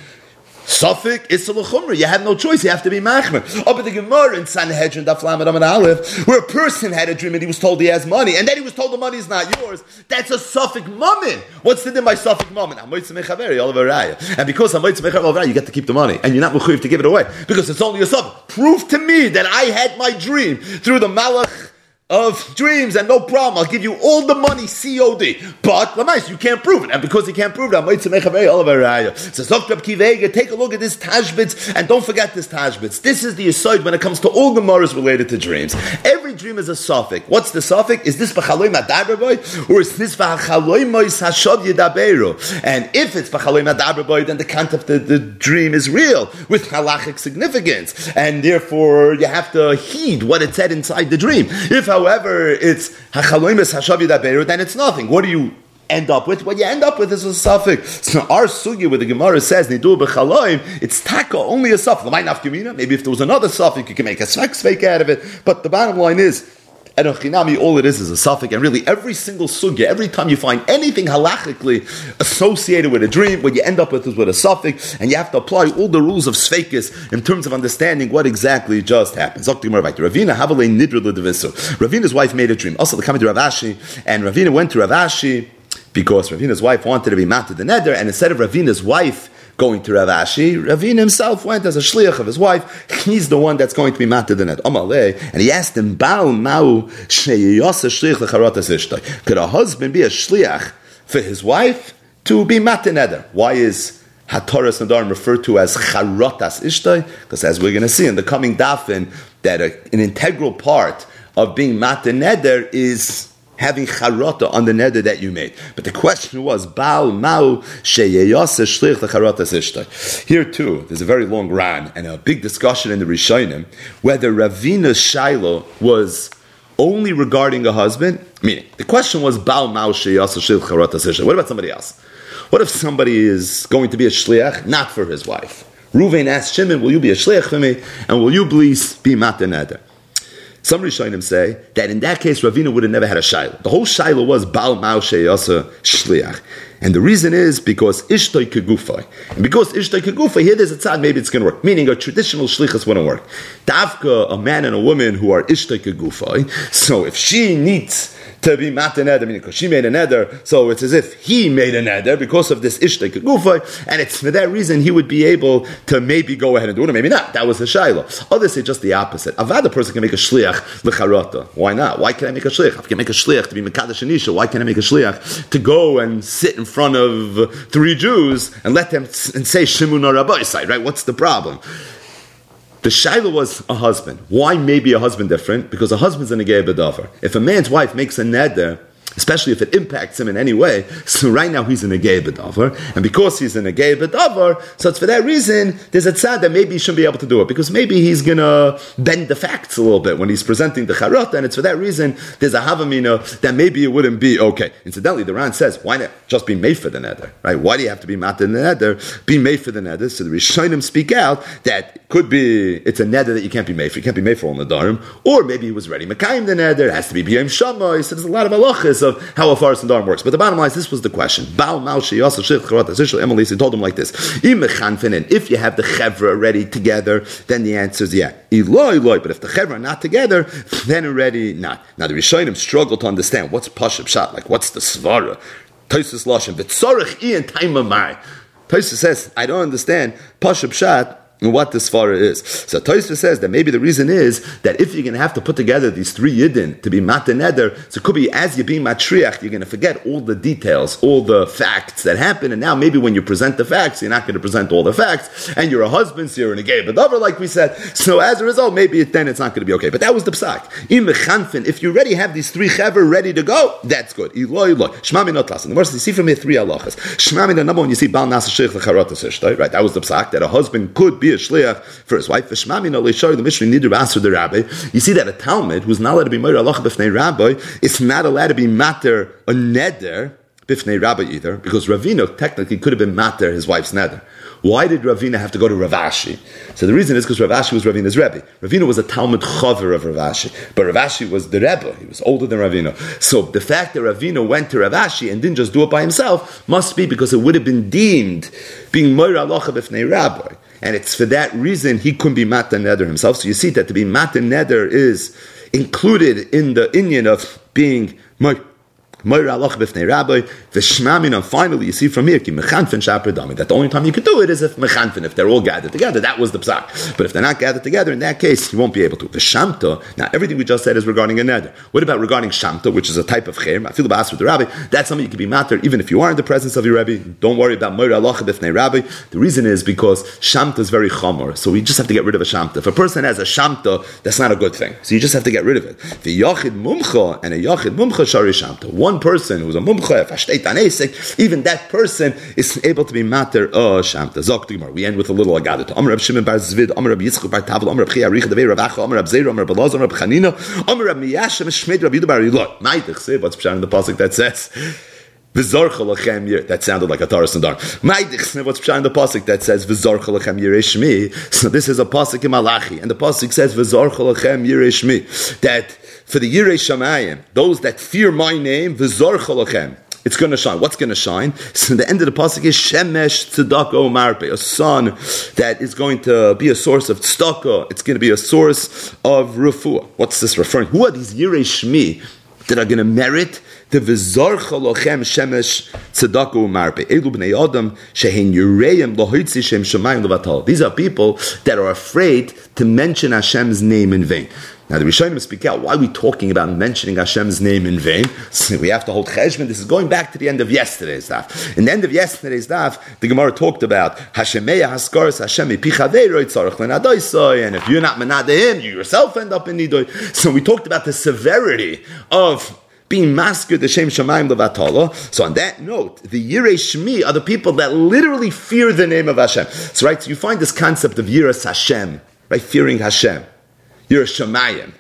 Suffolk is Chumra. You have no choice. You have to be machmer. Oh, but the Gemara in Sanhedrin, Daf Lamed and Aleph, where a person had a dream and he was told he has money, and then he was told the money is not yours. That's a Suffolk moment. What's the name by Suffolk moment? And because I'm you get to keep the money, and you're not mechuyev to give it away because it's only a Suffolk. Prove to me that I had my dream through the Malach of dreams and no problem. I'll give you all the money COD. But Lamais, you can't prove it. And because you can't prove it, I might make a very raya. So take a look at this Tashbitz and don't forget this Tashbitz. This is the aside when it comes to all Gemaras related to dreams. Every dream is a suffix. What's the suffix? Is this Bachaloi Madabraboy or is this Bachaloi Mois Hashav Yedaberu? And if it's Bachaloi Madabraboy, then the content of the, the dream is real with halachic significance. And therefore you have to heed what it said inside the dream. If however however it's hachaloimes hashavi daberu, then it's nothing. What do you end up with? What you end up with is a suffix. So our sugi where the Gemara says nidu b'chaloim, it's taka only a suffix. Maybe if there was another suffix, you can make a svek svek out of it. But the bottom line is Erochinami, all it is is a suffix, and really every single sugya, every time you find anything halachically associated with a dream, what you end up with is with a suffix, and you have to apply all the rules of Sveikis in terms of understanding what exactly just happened. Ravina Ravina's wife made a dream. Also, the coming to Ravashi, and Ravina went to Ravashi because Ravina's wife wanted to be mated the nether, and instead of Ravina's wife going to Ravashi. Ravin himself went as a shliach of his wife. He's the one that's going to be mated in it. And he asked him, Baal Mau shliach Could a husband be a shliach for his wife to be mateneder? Why is Hatoras Nadarim referred to as charotas ishtai? Because as we're going to see in the coming dafin, that a, an integral part of being mateneder is having charata on the neder that you made. But the question was, Baal Mau Sheyeyase Shlich Lecharata Here too, there's a very long ran and a big discussion in the Rishonim whether Ravina Shiloh was only regarding a husband. Meaning, the question was, Baal Mau Sheyeyase Shlich Lecharata What about somebody else? What if somebody is going to be a shliach not for his wife? Ruvain asked Shimon, "Will you be a shliach for me, and will you please be mataneder?" Some Rishonim say that in that case, Ravina would have never had a Shiloh. The whole Shiloh was Baal Maushe Yasa Shliach. And the reason is because Ishtoi Kegufai. And because Ishtoi Kegufai, here there's a tzad, maybe it's going to work. Meaning a traditional Shlichus wouldn't work. Davka, a man and a woman who are Ishtoi Kegufai. So if she needs to be matan neder, meaning because she made a neder, so it's as if he made a neder because of this ishtek gufay, and it's for that reason he would be able to maybe go ahead and do it, or maybe not. That was a shayla. Others say just the opposite. Avad, person can make a shliach lecharata. Why not? Why can I make a shliach? I can make a shliach to be mekadosh anisha. Why can't I make a shliach to go and sit in front of three Jews and let them and say shimun or? Right? What's the problem? The shaila was a husband. Why maybe a husband different? Because a husband's in a bedavar. If a man's wife makes a neder, especially if it impacts him in any way. So right now he's in a gay bedavar, and because he's in a gay bedavar, so it's for that reason there's a tzad that maybe he shouldn't be able to do it because maybe he's gonna bend the facts a little bit when he's presenting the charot, and it's for that reason there's a havamina that maybe it wouldn't be okay. Incidentally, the Ran says why not just be made for the nether, right? Why do you have to be mat in the nether? Be made for the nether. So the Rishonim speak out that could be it's a nether that you can't be made for. You can't be made for on the darim, or maybe he was ready Mekayim the nether. It has to be b'yom shamay. So there's a lot of halachas of how a forest and darm works. But the bottom line is this was the question. Emily told him like this: If you have the chevra already together, then the answer is yeah. Eloi, Eloi. But if the chevra are not together, then already not. Now the Rishonim struggle to understand what's pashab shot, like what's the svara. Tosis lashon v'tzorich ian taimamai. Tosis says, I don't understand pashab shot what this svara is. So Tosfos says that maybe the reason is that if you're going to have to put together these three yidden to be mata neder, so it could be as you're being matriach, you're going to forget all the details, all the facts that happen, and now maybe when you present the facts, you're not going to present all the facts, and you're a husband, so you're in a gay bedover, like we said. So as a result, maybe it, then it's not going to be okay. But that was the psak. If you already have these three chaver ready to go, that's good. Shmami not. The worst you see from here three halachas. Shmami the number one you see bal nasa sheikh right? That was the psak that a husband could be a shliach for his wife. The Mishnah to answer the rabbi. You see that a Talmud who's not allowed to be murder Allah b'fnei rabbi is not allowed to be matter a neder b'fnei rabbi either because Ravino technically could have been matter his wife's neder. Why did Ravina have to go to Ravashi? So the reason is because Ravashi was Ravina's Rebbe. Ravina was a Talmud Chaver of Ravashi, but Ravashi was the Rebbe. He was older than Ravina. So the fact that Ravina went to Ravashi and didn't just do it by himself must be because it would have been deemed being Moira Alocha b'fnei Rabbi and it's for that reason he couldn't be Mata Neder himself. So you see that to be Mata Neder is included in the Indian of being Moira and finally you see from here, that the only time you could do it is if mechanfin, if they're all gathered together, that was the psak. But if they're not gathered together, in that case, you won't be able to. V'shamta, now everything we just said is regarding a neder. What about regarding shamta, which is a type of cher, I feel the with the rabbi, that's something you can be matter, even if you are in the presence of your rabbi, don't worry about Moira b'fnei Rabbi. The reason is because shamta is very chomer, so we just have to get rid of a shamta. If a person has a shamta, that's not a good thing. So you just have to get rid of it. The yachid mumcha and a yachid mumcha shari shamta. One one person who's a mumcha, if even that person is able to be matter oh shamta. Zok We end with a little agadah. Amr Rab Shimon bar Zvid, Amr Rab Yitzchak bar Tavel, Amr Rab Chia Arich Davei Rav Acha, Amr Rab Zeir, Amr Rab Belaz, Amr Rab Chanina, Amr Rab Miyashem Shmed Rab Yudah bar Yilot. Maitich say what's pshat in the pasuk that says. That sounded like a Taurus and Dar. What's in the pasuk that says V'zorcha lechem yireshmi? So this is a pasuk in Malachi, and the pasuk says V'zorcha lechem yireshmi. That for the Yirei Shamayim, those that fear my name, V'zor Cholochem. It's going to shine. What's going to shine? So the end of the pasuk is Shemesh Tzedako Marpe, a sun that is going to be a source of tzedakah. It's going to be a source of refuah. What's this referring? Who are these Yirei Shmi that are going to merit the v'zor chalochem shemesh tzedakah u'marpe. Elu b'nei adam shehin yureim lohoitzi shem shemayim levatal. These are people that are afraid to mention Hashem's name in vain. Now the Rishonim speak out. Why are we talking about mentioning Hashem's name in vain? We have to hold cheshbon. This is going back to the end of yesterday's daf. In the end of yesterday's daf, the Gemara talked about Hashemeya Haskaris Hashem and if you're not menade him, you yourself end up in nidoy. So we talked about the severity of being masked the Shem Shemaim Levatala. So on that note, the Yirei Shmi are the people that literally fear the name of Hashem. So right, so you find this concept of Yiras Hashem, right, fearing Hashem. You're a Shemayim,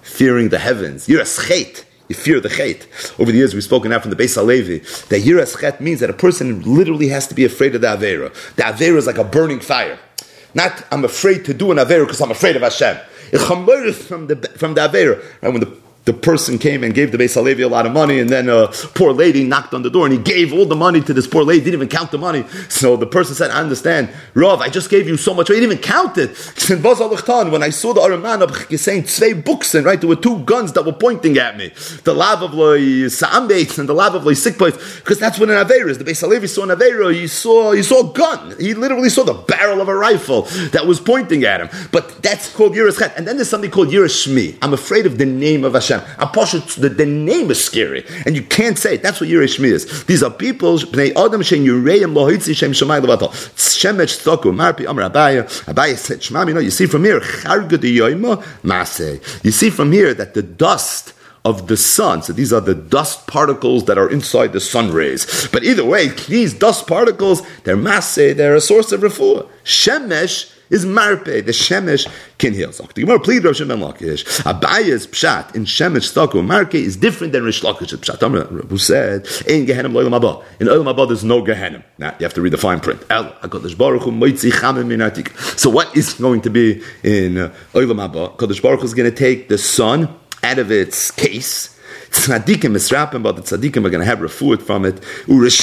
fearing the heavens. You're a Schet. You fear the chet. Over the years, we've spoken out from the Beis Halevi that yiras chet means that a person literally has to be afraid of the avera. The avera is like a burning fire. Not I'm afraid to do an avera because I'm afraid of Hashem. It from the from the avera. Right? When the the person came and gave the Beis Halevi a lot of money, and then a poor lady knocked on the door and he gave all the money to this poor lady, didn't even count the money. So the person said, I understand, Rav, I just gave you so much, I didn't even count it. When I saw the Araman of saying Tzvei Buksen, right, there were two guns that were pointing at me. The lav of Sa'ambeit and the lav of Sikpait, because that's what an Aveira is. The Beis Halevi saw an Aveira, he saw, he saw a gun. He literally saw the barrel of a rifle that was pointing at him. But that's called Yiras And then there's something called Yiras Shmi. I'm afraid of the name of Hashem. Apostle, the, the name is scary, and you can't say it. That's what Yiras Shmi is. These are people, Bnei Adam Shem Shem Shemai. Shemesh Tzoku, Marpi Amr Abaya. Abaya said, you you see from here. You see from here that the dust of the sun. So these are the dust particles that are inside the sun rays. But either way, these dust particles, they're masse, they're a source of refuah. Shemesh is marpe. The shemesh can heal. So the Gemara plead Rosh Ben Lakish. Abaya's pshat in shemesh stako marke is different than Rish Lakish's pshat. Who said in Gehenim loylam haba. In loylam haba there's no Gehenim. Now you have to read the fine print. El Hakadosh Baruch Hu. So what is going to be in uh, loylam haba? Hakadosh Baruch Hu is going to take the sun out of its case. Tzadikim misrapim, but the tzadikim are going to have refuah from it. Whereas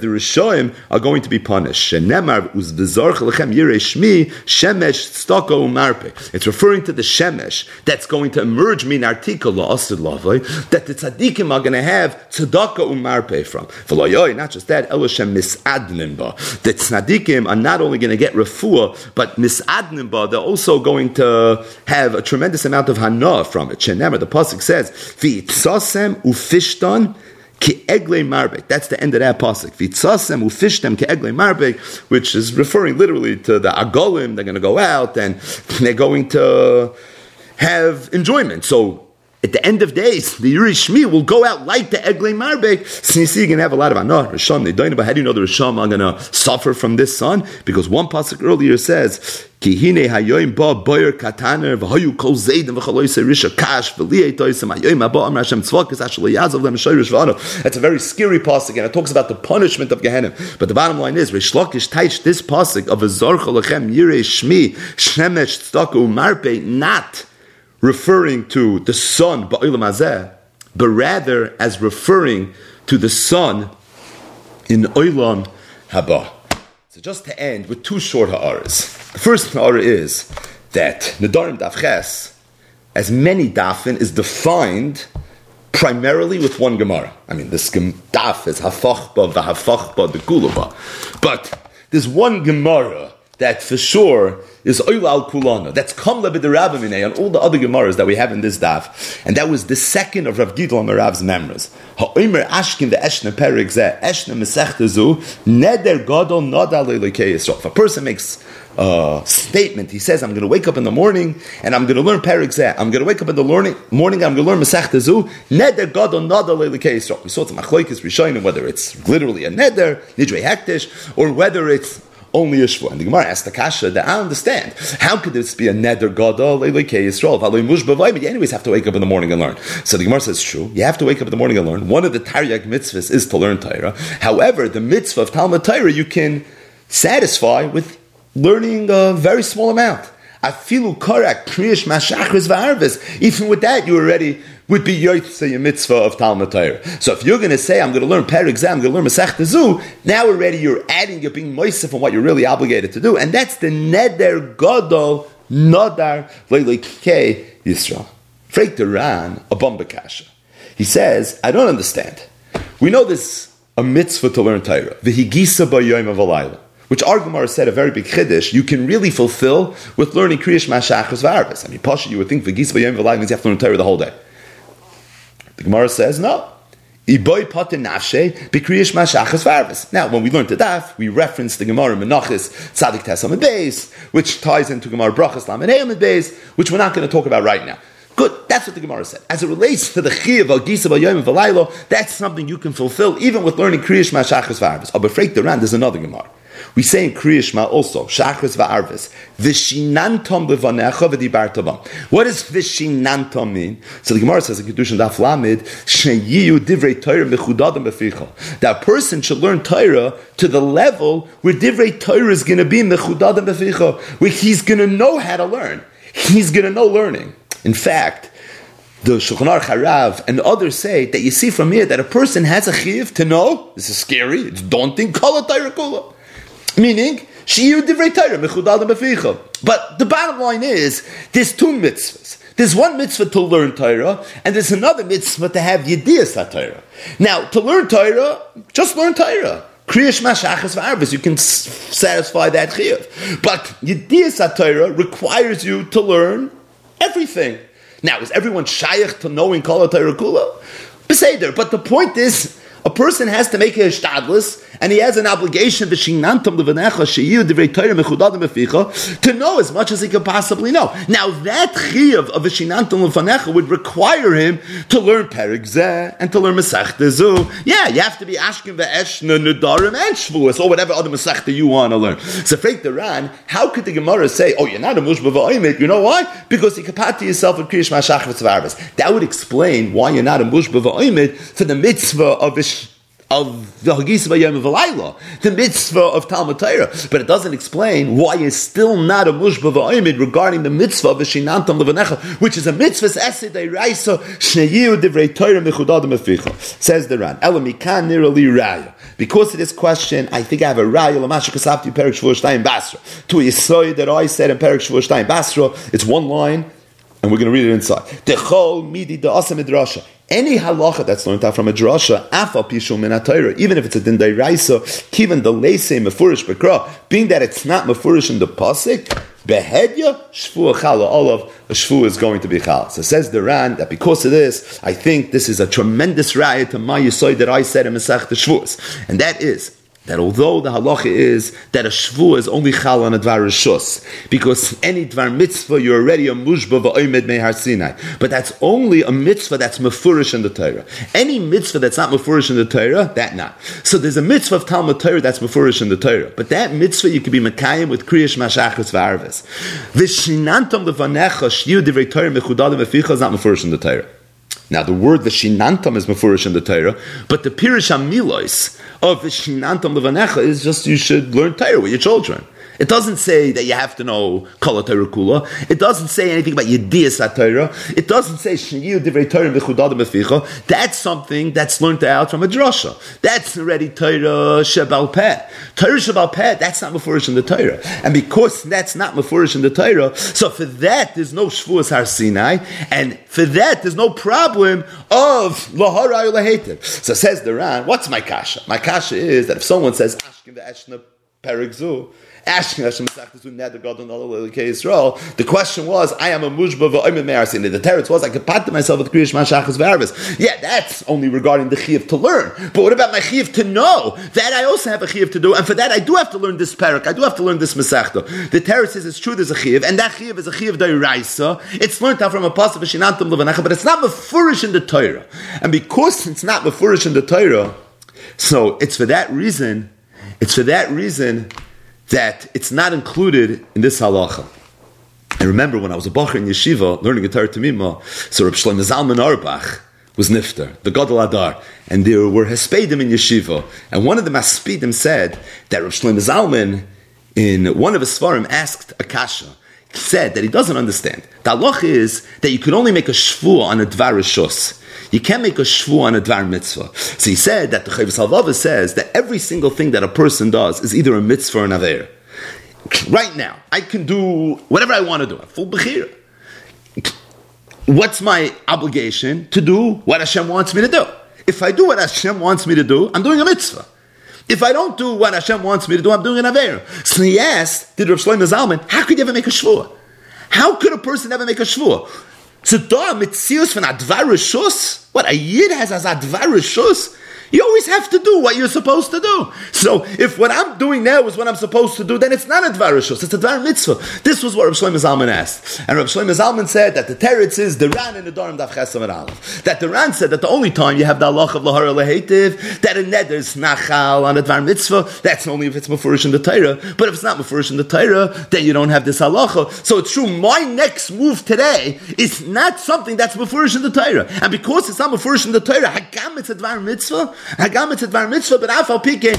the rishoim are going to be punished. Shenemar yirei shemesh stoko umarpe. It's referring to the shemesh that's going to emerge min artikel la'asid lavoi that the tzadikim are going to have tzedaka umarpe from. V'loyoy, not just that, eloshem misadnimba. The tzadikim are not only going to get refuah, but misadnimba, they're also going to have a tremendous amount of hana from it. Shenemar, the pasuk says, "V'itzasem ufishton ki egle marbek." That's the end of that pasuk. V'itzasem ufishtem ki egle marbek, which is referring literally to the agolim. They're going to go out and they're going to have enjoyment. So at the end of days, the Yuri Shmi will go out like the Egle Marbek. So you see, you're going to have a lot of Anah, Rishon, they don't know, but how do you know the Rishon are going to suffer from this sun? Because one pasuk earlier says, Kihine hayoim ba boyer kataner v'hayu kol zaydim v'chaloy serisha kash v'liyei toisim hayoim haba amar Hashem tzvakas ashal yazav lem shoyrish v'ano. That's a very scary pasuk, and it talks about the punishment of Gehenna. But the bottom line is, Rish Lakish taish this pasuk of a zorcha lechem yirei shmi shemesh tztaku marpe not referring to the sun, but rather as referring to the sun in Oilam Haba. So just to end with two short ha'aras. The first ha'ara is that Nadarim Dafches, as many dafin, is defined primarily with one Gemara. I mean, this daf is hafachba v'hafachba the gulaba. But there's one Gemara that for sure is Oil al Kulana. That's Kamla b'derabamine on all the other Gemaras that we have in this daf. And that was the second of Rav Gidol and Rav's memories. Ha'omer ashkin the eshna perik zeh, eshna mesechtezu, neder gadol nadal If a person makes a statement, he says, I'm going to wake up in the morning and I'm going to learn perik zeh. I'm going to wake up in the morning, morning I'm going to learn mesechtezu, neder gadol nadal Yisrael. We saw it's machlokes rishonim, whether it's literally a neder, nidrei hektish, or whether it's only a shvua. And the Gemara asked the kasha that I understand. How could this be a neder gadol leilekei Yisrael? But you anyways have to wake up in the morning and learn. So the Gemara says, true. You have to wake up in the morning and learn. One of the Taryag mitzvahs is to learn Torah. However, the mitzvah of Talmud Torah you can satisfy with learning a very small amount. Afilu korak kriyish mashachris v'arvis. Even with that, you already would be Yotzei a mitzvah of Talmud Torah. So if you're going to say, I'm going to learn Perik I'm going to learn Masech Tezu, now already you're adding, you're being moisef on what you're really obligated to do. And that's the Neder Godol Nodar Leilikei Yisrael. Freik Duran, a Bombakasha. He says, I don't understand. We know this a mitzvah to learn Torah. V'higisa b'yoyim of which our Gemara said a very big chiddush, you can really fulfill with learning Kriyash Mashachas V'Arvis. I mean, Pasha, you would think V'gisa b'yoyim v'layla means you have to learn Torah the whole day. The Gemara says no. Now, when we learned the daf, we referenced the Gemara Menachis Tzadik Tesam Beis, which ties into Gemara Brachas Lam and Beis, which we're not going to talk about right now. Good, that's what the Gemara said. As it relates to the Chiyav of Gisa Bayom Valaylo, that's something you can fulfill even with learning Kriyash Mashachas Varvis. Aber Freik Duran, there's another Gemara. We say in Kriyishma also, Shachris va'arvis, Vishinantom levanecha v'dibartavam. What does Vishinantom mean? So the Gemara says in Kedushin Daf Lamed, Sheyiyu divrei Torah mechudadim beficha. That person should learn Torah to the level where divrei Torah is going to be mechudadim beficha, where he's going to know how to learn. He's going to know learning. In fact, the Shulchan Aruch Harav and others say that you see from here that a person has a chiv to know, this is scary, it's daunting, kala kula. Meaning, shiyu divrei Torah, But the bottom line is, there's two mitzvahs. There's one mitzvah to learn Torah, and there's another mitzvah to have yediyas Torah. Now, to learn Torah, just learn Torah. Kriyash Mashachas V'Arvis, you can satisfy that chiyuv. But Yediyas Torah requires you to learn everything. Now, is everyone shaykh to knowing Kol Torah Kula? Beseder, but the point is, a person has to make a shtadlis, and he has an obligation to know as much as he can possibly know. Now that chiyuv of vishinantam levanecha would require him to learn perik zeh and to learn mesachta zu. Yeah, you have to be ashkin ve'eshna nedarim and shvuas or whatever other mesachta you want to learn. So, Frank the Ran, how could the Gemara say, "Oh, you're not a mushba va'oimit"? You know why? Because you kapati yourself with kriyish mashach v'tzvarvis. That would explain why you're not a mushba va'oimit for the mitzvah of vish of the Hagis Vayom V'Layla, the mitzvah of Talmud Torah, but it doesn't explain why you're still not a mushba v'oimid regarding the mitzvah of Shinantam Levanecha, which is a mitzvah esed Raisa Shneyu Divrei Torah Mechudadim Eficha. Says the Ran, Elamikan Nirali Raya. Because of this question, I think I have a Raya Lamasha Kasafti Perik Shvush Basra. To Yisoy that I said in Perik Shvush Basra, it's one line, and we're going to read it inside. Dechol midi da asa midrasha. Any halacha that's learned out from a drasha, afa pishul min even if it's a din dairaisa, kiven the leise mefurish bekra, being that it's not mefurish in the pasik, behedya shvu chala olav, a shvu is going to be chal. So says the Ran that because of this, I think this is a tremendous raya to my yisoy that I said in Masech the Shvus, and that is that although the halacha is that a shvu is only chal on a dvar rishus, because any dvar mitzvah you're already a mushba va'oimed mehar sinai, but that's only a mitzvah that's mefurish in the Torah. Any mitzvah that's not mefurish in the Torah, that not. So there's a mitzvah of Talmud Torah that's mefurish in the Torah, but that mitzvah you could be mekayim with kriyash mashachas v'arves. V'shinantam levanecha shiu divrei Torah mechudadim v'ficha is not mefurish in the Torah. Now, the word Vishinantam is Mefurish in the Torah, but the Pirish Milois of Vishinantam Levanecha is just you should learn Torah with your children. It doesn't say that you have to know Torah Kula. It doesn't say anything about Yediyas Torah. It doesn't say Shniyu Divrei Torah Bechudadim Beficha. That's something that's learned out from a drasha. That's already Torah Shebal Peh. Torah Shebal Peh, that's not Mefurish in the Torah. And because that's not Mefurish in the Torah, so for that there's no Shavuos Har Sinai, and for that there's no problem of Laharai Lahativ. So says the Ran, what's my kasha? My kasha is that if someone says Ashkin Ve'eshna Perigzu, asking Hashem The question was, I am a mujba v'oimim me'arsin. The teretz was, I could pat myself with kriyish mashachas v'arvis. Yeah, that's only regarding the chiv to learn. But what about my chiv to know? That I also have a chiv to do, and for that I do have to learn this parak. I do have to learn this masechta. The teretz says it's true. There's a chiv, and that chiv is a chiv da'iraisa. It's learned out from a pasuk v'shinantum levanacha, but it's not mefurish in the Torah. And because it's not mefurish in the Torah, so it's for that reason. It's for that reason that it's not included in this halacha. I remember when I was a bacher in yeshiva learning a Torah Tamima, so Reb Shlomo Zalman Auerbach was nifter, the Gadol Adar, and there were hespedim in yeshiva, and one of the maspidim said that Reb Shlomo Zalman, in one of his svarim, asked Akasha, said that he doesn't understand. The halach is that you can only make a shvu on a dvar rishus. You can't make a shvu on a dvar mitzvah. So he said that the Chovos Halevavos says that every single thing that a person does is either a mitzvah or an aver. Right now, I can do whatever I want to do. I'm full bechira. What's my obligation to do what Hashem wants me to do? If I do what Hashem wants me to do, I'm doing a mitzvah. If I don't do what Hashem wants me to do, I'm doing an aver. So he asked, did Rav Shlomo Zalman, how could you ever make a shvua? How could a person ever make a shvua? What a yid has as advar? You always have to do what you're supposed to do. So if what I'm doing now is what I'm supposed to do, then it's not a dvar rishus, it's a dvar mitzvah. This was what Rav Shlomo Zalman asked. And Rav Shlomo Zalman said that the teretz is the Ran and the Dorim Daf Chesam and Aleph. That the Ran said that the only time you have the Allah of Lahara Lehetiv, that a neder is nachal on a dvar mitzvah, that's only if it's mafurish in the Torah. But if it's not mafurish in the Torah, then you don't have this halacha. So it's true, my next move today is not something that's mafurish in the Torah. And because it's not mafurish in the Torah, hagam it's a dvar mitzvah, Mitzvah, but afal pike,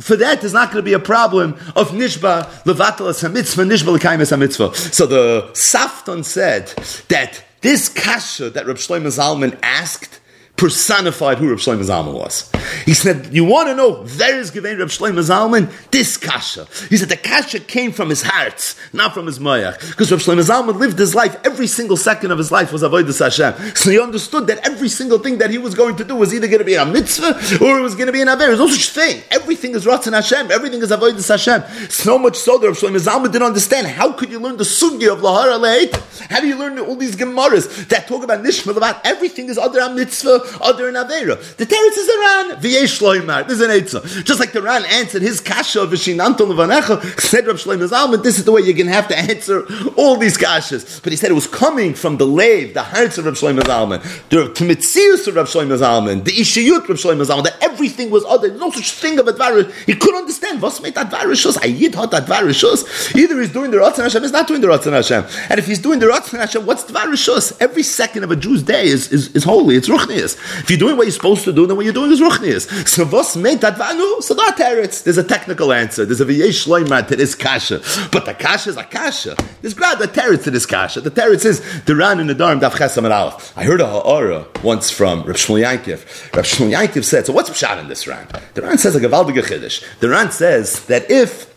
for that there's not going to be a problem of nishba levatel as mitzvah, nishba lekayim as mitzvah. So the Safton said that This kasha that Reb Shlomo Zalman asked personified who Reb Shlomo Zalman was. He said, "You want to know there is given Reb Shlomo Zalman this kasha." He said the kasha came from his heart, not from his mayach, because Reb Shlomo Zalman lived his life. Every single second of his life was avodas Hashem. So he understood that every single thing that he was going to do was either going to be a mitzvah or it was going to be an aver. There's no such thing. Everything is ratzon Hashem. Everything is avodas Hashem. So much so that Reb Shlomo Zalman didn't understand. How could you learn the sugi of lahara leit? How do you learn all these gemaras that talk about nishma about everything is other mitzvah? Other in Avera. The Teretz is a Ran. V'yesh. This is an Eitzah. Just like the Ran answered his kasha V'shinanton levanecha, said Rav Shlomo Zalman, this is the way you're going to have to answer all these kashas. But he said it was coming from the lave, the hearts of Rav Shlomo Zalman, the Tmitzius of Rav Shlomo Zalman, the Ishiyut Rav Shlomo Zalman, that everything was other. No such thing of a Dvarish. He couldn't understand. What's made that Dvarishus? Ayid had that Dvarishus. Either he's doing the Ratzon Hashem, he's not doing the Ratzon Hashem. And if he's doing the Ratzon Hashem, what's Dvarishus? Every second of a Jew's day is, is, is holy. It's If you're doing what you're supposed to do, then what you're doing is ruchnias. So what's made that vanu? So that teretz. There's a technical answer. There's a v'yesh loimat to this kasha. But the kasha is a kasha. There's grad the teretz to this kasha. The teretz is the ran in the darm daf chesam aleph. I heard a ha'ara once from Rav Shmuel Yankiv. Rav Shmuel Yankiv said, so what's pshat in this ran? The ran says a gavaldige chiddush. The ran says that if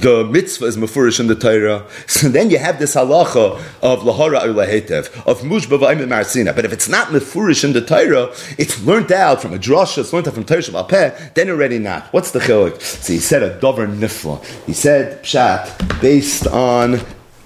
the mitzvah is mafurish in the Torah. So then you have this halacha of lahara or lahetev, of mushba v'ayim marsina. But if it's not mafurish in the Torah, it's learned out from a drasha, it's learned out from Torah Shabbat then already not. What's the chilik? So he said a dover nifla. He said pshat based on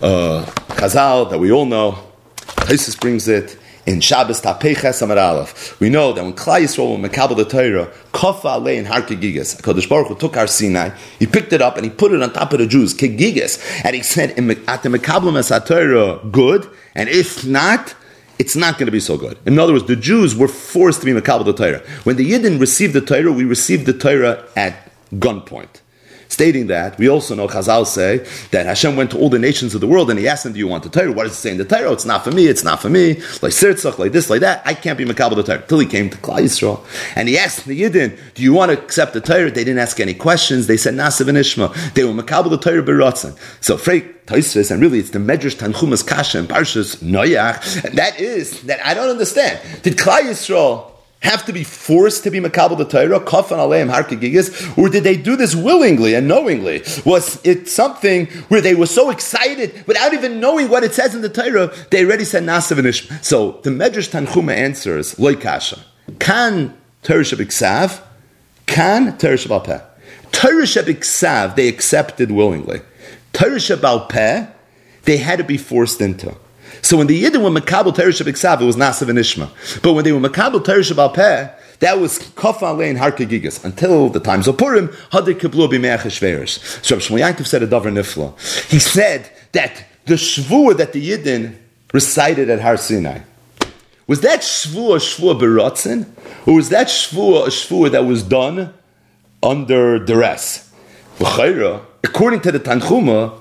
uh, Chazal that we all know. Taisus brings it in Shabbos Tapeches Amar Aleph. We know that when Klai Yisrael when Mekabel the Torah, Kofa Alei in Har Kegigas, Kodesh Baruch Hu took our Sinai, he picked it up and he put it on top of the Jews, Kegigas, and he said, at the Mekabel Mes Torah, good, and if not, it's not going to be so good. In other words, the Jews were forced to be Mekabel the Torah. When the Yidden received the Torah, we received the Torah at gunpoint stating that, we also know Chazal say that Hashem went to all the nations of the world and he asked them, Do you want the Torah? What does it say in the Torah? It's not for me, it's not for me. Like Sirtzach, like this, like that. I can't be Makabal the Torah. Till he came to Klal Yisrael. And he asked the Yidden, Do you want to accept the Torah? They didn't ask any questions. They said, Nasiv and Ishma. They were Makabal the Torah Beratzen. So, Frey, Taisvis, and really it's the Medrash Tanchumas Kasha and Parshas Noyach. And that is, that I don't understand. Did Klal Yisrael have to be forced to be makabel the Torah, kafan aleim harkegigis, or did they do this willingly and knowingly? Was it something where they were so excited without even knowing what it says in the Torah, they already said nasav and. So the Medrash Tanchuma answers loikasha. Kan Torah shabiksav, kan Torah shabalpeh. Torah they accepted willingly. Torah shabalpeh they had to be forced into. So when the Yidden were Makabal Teresh Iksav, it was Nasav and Ishma. But when they were Makabal Teresh Peh, that was Kofa Lein Harkegigas. Until the times of Purim, Hadir Kiblu B'meach. So Shmuel Yankov said a Davar Nifla. He said that the Shvuah that the Yidden recited at Har Sinai, was that Shvuah a Shvuah Beratzen? Or was that Shvuah a Shvuah that was done under duress? According to the Tanchuma,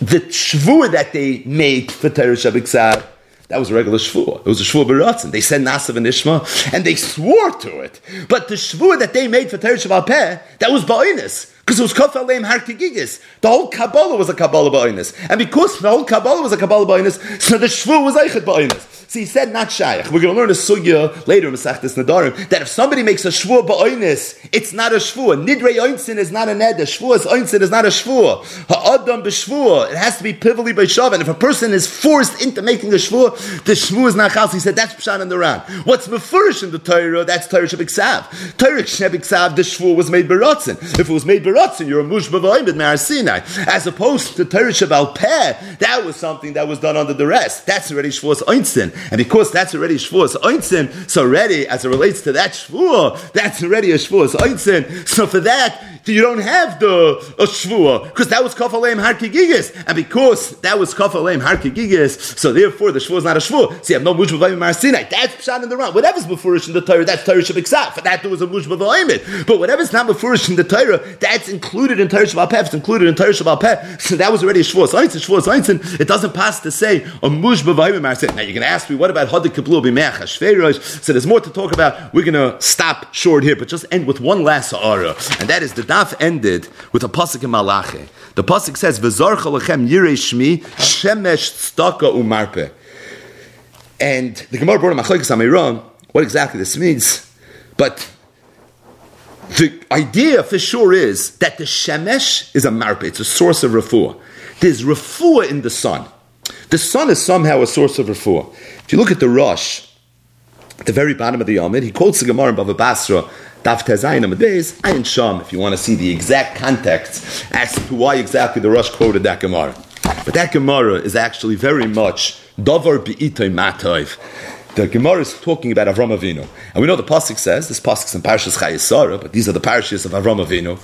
the shvur that they made for Teresh Abiksav, that was a regular shvur. It was a shvur beratzin. They said Nasav and Ishma, and they swore to it. But the shvur that they made for Teresh Peh, that was ba'inus. Because it was Kof Aleim Harkigigis. The whole Kabbalah was a Kabbalah Ba'inus. And because the whole Kabbalah was a Kabbalah Ba'inus, so the Shvu was Eichet Ba'inus. So he said not shaykh. We're going to learn a sugya later in Masechtas Nadarim that if somebody makes a shvua ba'oinis, it's not a shvua. Nidrei oinsin is not a neder. Shvua is oinsin is not a shvua. Ha'adam b'shvua. It has to be pivotally by shav. And if a person is forced into making a shvua, the shvua is not chas. He said that's pshan in the Ran. What's mefurish in the Torah? That's Torah shebiksav. Torah shebiksav. The shvua was made beratzin. If it was made beratzin, you're a. As opposed to Torah shebal peh, that was something that was done under the rest. That's already shvua's oinsin. And because that's already Shavuos Oinsin, so already, as it relates to that Shavuot, that's already a Shavuos Oinsin. So for that, you don't have the a Shavuot, because that was Kafaleim Harkigigis. And because that was Kafaleim Harkigigis, so therefore the Shavuot is not a Shavuot. So you have no Mushba Marsinai. That's Pshat in the run. Whatever's Mefurish in the Torah, that's Torah Shabbat. For that, there was a Mushba Vayimit. But whatever's not Mefurish in the Torah, that's included in Torah Shabbat It's included in Torah Shabbat So that was already a Oinsin. Shavuos Oinsin. It doesn't pass to say a Mushba Vayimit Marsinai. Now you're going to ask me, what about Hadik Kiblu B'meach So there's more to talk about. We're going to stop short here, but just end with one last Sa'ara. And that is the Daf ended with a Pasuk in Malachi. The Pasuk says, V'zarcha lechem yirei shmi shemesh tztaka umarpe. And the Gemara brought him Machlokes Amiram, what exactly this means. But the idea for sure is that the Shemesh is a marpe, it's a source of refuah. There's refuah in the sun. The sun is somehow a source of refuah. If you look at the Rosh, at the very bottom of the Yomid, he quotes the Gemara in Bava Basra, Daf Tezayin Ayin Sham, if you want to see the exact context as to why exactly the Rosh quoted that Gemara. But that Gemara is actually very much Dovar Be'itoy Matoiv. The Gemara is talking about Avram Avinu. And we know the Pasuk says, this Pasuk is in Parashas Chayesara, but these are the parashas of Avram Avinu.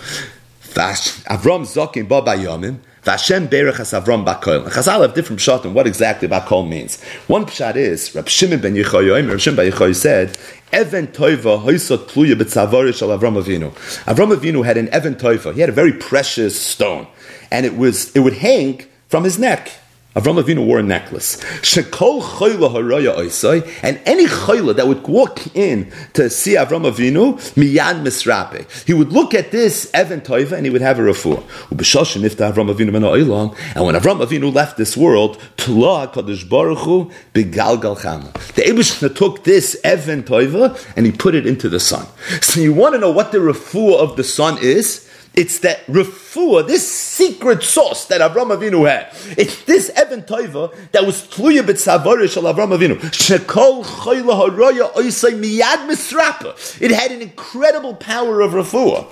Avram Zokim Ba Bayomim, Vashem Berech Has Avram Bakol. Chazal have different pshat on what exactly Bakol means. One pshat is, Rab Shimon ben Yechoyim, Rab Shimon ben Yechoy said, Even Toiva Hoysot Pluya B'Tzavorish Al Avram Avinu. Avram Avinu had an Even Toiva. He had a very precious stone. And it was, it would hang from his neck. Avram Avinu wore a necklace. Shekol choyla haraya oisai, and any choyla that would walk in to see Avram Avinu, miyad misrape. He would look at this Evan Toiva and he would have a refuah. Ubeshoshin ifta Avram Avinu meno oilam, and when Avram Avinu left this world, tla kadosh baruch hu begalgal chama. The Eibushna took this Evan Toiva and he put it into the sun. So you want to know what the refuah of the sun is? It's that refuah, this secret sauce that Avram Avinu had. It's this Evan Toiva that was tluya b'tzavarish al Avram Avinu. Shekol choyla haroya oisay miyad misrapa. It had an incredible power of refuah.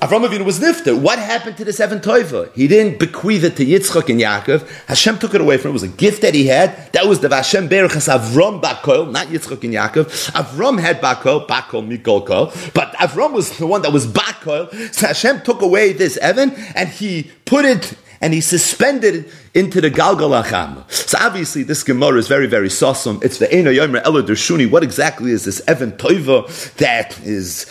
Avram Avinu was nifter. What happened to the seven toiva? He didn't bequeath it to Yitzchak and Yaakov. Hashem took it away from him. It was a gift that he had. That was the Vashem Berachas Avram Bakol, not Yitzchak and Yaakov. Avram had Bakol, Bakol Mikol Kol, but Avram was the one that was Bakol. So Hashem took away this Evan and he put it and he suspended it into the Galgal Acham. So obviously this Gemara is very, very sawsome. It's the Eino Yomer Ela Dershuni. What exactly is this Evan Toiva that is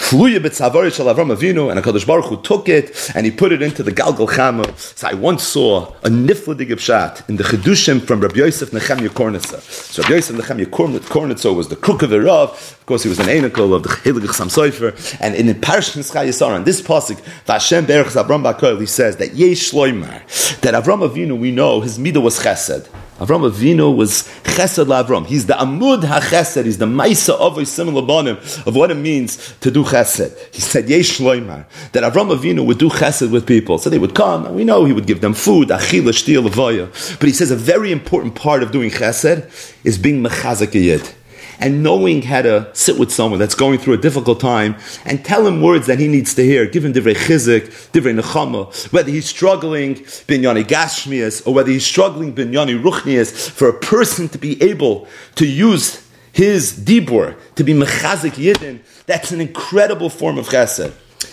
Tluya b'tzavori shel Avram Avinu, and Hakadosh Baruch Hu took it and he put it into the Galgal Chama. So I once saw a nifladig pshat in the Chedushim from Rabbi Yosef Nechemya Kornitzer. So Rabbi Yosef Nechemya Kornitzer was the cook of the Rav. Of course, he was an anakel of the Chilig Chassam Sofer. And in the Parashas Chayesar, on this pasuk, Vashem Berach Avram Bakoil, he says that Yesh Shloimar, that Avram Avinu, we know his midah was Chesed. Avram Avinu was Chesed LaAvram. He's the Amud HaChesed. He's the Maisa of similar bonim of what it means to do Chesed. He said Yesh Shloimar that Avram Avinu would do Chesed with people. So they would come, and we know he would give them food, Achila, Shtil. But he says a very important part of doing Chesed is being Mechazak Yid and knowing how to sit with someone that's going through a difficult time and tell him words that he needs to hear. Give him divrei chizik, divrei nechama, whether he's struggling binyani gashmias or whether he's struggling binyani ruchnias, for a person to be able to use his dibur, to be mechazik yidin, that's an incredible form of chesed.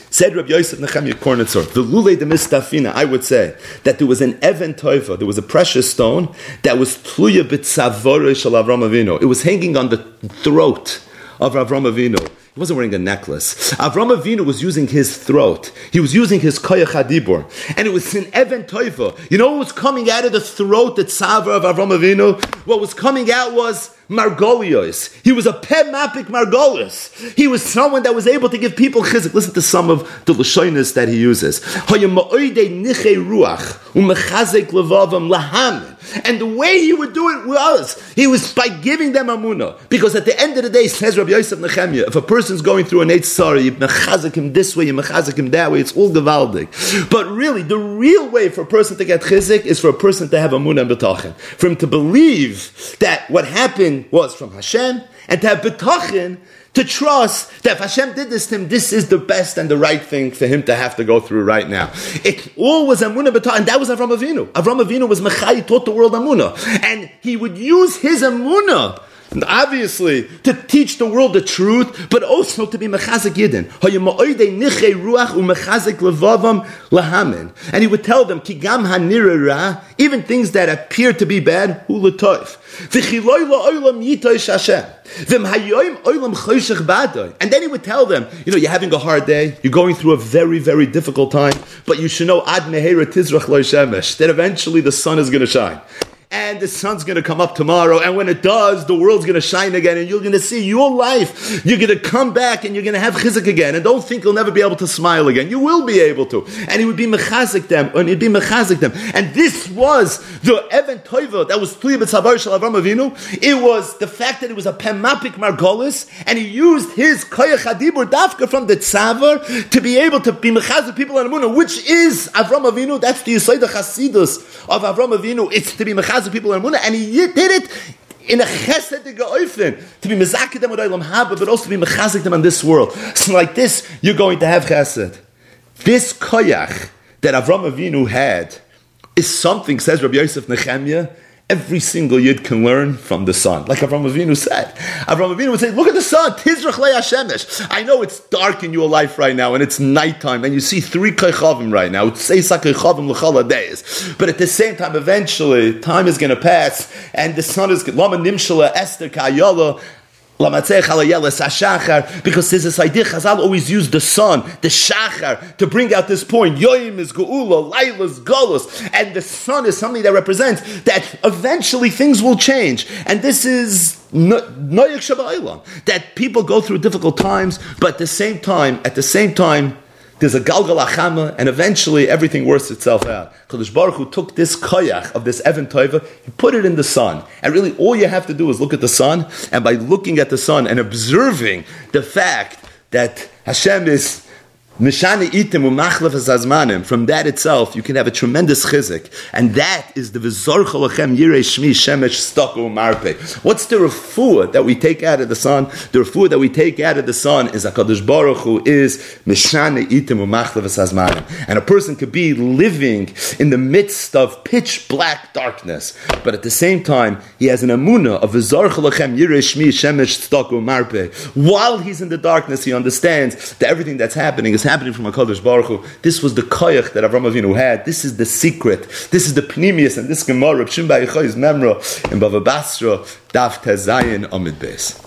Said Rabbi Yosef Nechemya Kornitzer, the Lule de Mistafina, I would say that there was an Evan Toifa, there was a precious stone that was Tluya B'tzavore Shal Avram Avinu. It was hanging on the throat of Avram Avinu. He wasn't wearing a necklace. Avram Avinu was using his throat. He was using his koyach hadibur. And it was an Evan Toifa. You know what was coming out of the throat, the tzava of Avram Avinu? What was coming out was Margolios. He was a pemapik Margolios. He was someone that was able to give people chizik. Listen to some of the lashonis that he uses. And the way he would do it was, he was by giving them amuna. Because at the end of the day, says Rabbi Yosef Nechemia, if a person's going through an Eitzara, you mechazik him this way, you mechazik him that way, it's all gewaldig. But really, the real way for a person to get chizik is for a person to have amuna and betachin. For him to believe that what happened was from Hashem, and to have betachin, to trust that if Hashem did this to him, this is the best and the right thing for him to have to go through right now. It all was Amunah betachin, and that was Avram Avinu. Avram Avinu was Mechai, taught the world Amunah. And he would use his Amunah obviously to teach the world the truth, but also to be mechazik yidden. And he would tell them, even things that appear to be bad, hulatoif. And then he would tell them, you know, you're having a hard day, you're going through a very, very difficult time, but you should know that eventually the sun is going to shine. And the sun's going to come up tomorrow. And when it does, the world's going to shine again, and you're going to see your life. You're going to come back, and you're going to have chizik again. And don't think you'll never be able to smile again. You will be able to. And he would be mechazik them, and he'd be mechazik them. And this was the Evan Toiva that was Avram Avinu. It was the fact that it was a Pemapik Margolis, and he used his Koyach Adibur Dafka from the Tzavar to be able to be mechazik people in Amunah, which is Avram Avinu. That's the Yisayda Chasidus of Avram Avinu. It's to be mechazik people in Amunah, and he did it in a chesedige oifen to be mezaked them with haba, but also to be mechazik them on this world. So like this, you're going to have chesed. This koyach that Avram Avinu had is something, says Rabbi Yosef Nechemia, every single yid can learn from the sun. Like Avram Avinu said. Avram Avinu would say, look at the sun, Tizrach Hashemesh. I know it's dark in your life right now and it's nighttime and you see three Kaychavim right now. It's L'chala days. But at the same time, eventually, time is going to pass and the sun is, Lama Nimshala Esther Kayala, because there's this idea, Chazal always used the sun, the shachar, to bring out this point. Yoim is geula, Laila is and the sun is something that represents that eventually things will change. And this is noyek that people go through difficult times, but at the same time, at the same time, there's a galgal achama, and eventually everything works itself out. Kadosh Baruch Hu took this koyach of this Evan Toiva, he put it in the sun, and really all you have to do is look at the sun, and by looking at the sun and observing the fact that Hashem is Mishani itim azmanim. From that itself, you can have a tremendous chizik, and that is the v'zor cholachem yirei shmi shemesh stoko marpe. What's the refuah that we take out of the sun? The refuah that we take out of the sun is Hakadosh Baruch Hu is mishani itim azmanim, and a person could be living in the midst of pitch black darkness, but at the same time he has an amuna of v'zor cholachem yirei shmi shemesh stoko marpe. While he's in the darkness, he understands that everything that's happening is happening from HaKadosh Baruch Hu. This was the koyach that Avram Avinu had. This is the secret. This is the pnimius and this Gemara, Shimba Yechoy's memra in Bava Basra, Daf Tezayin Amid Beis.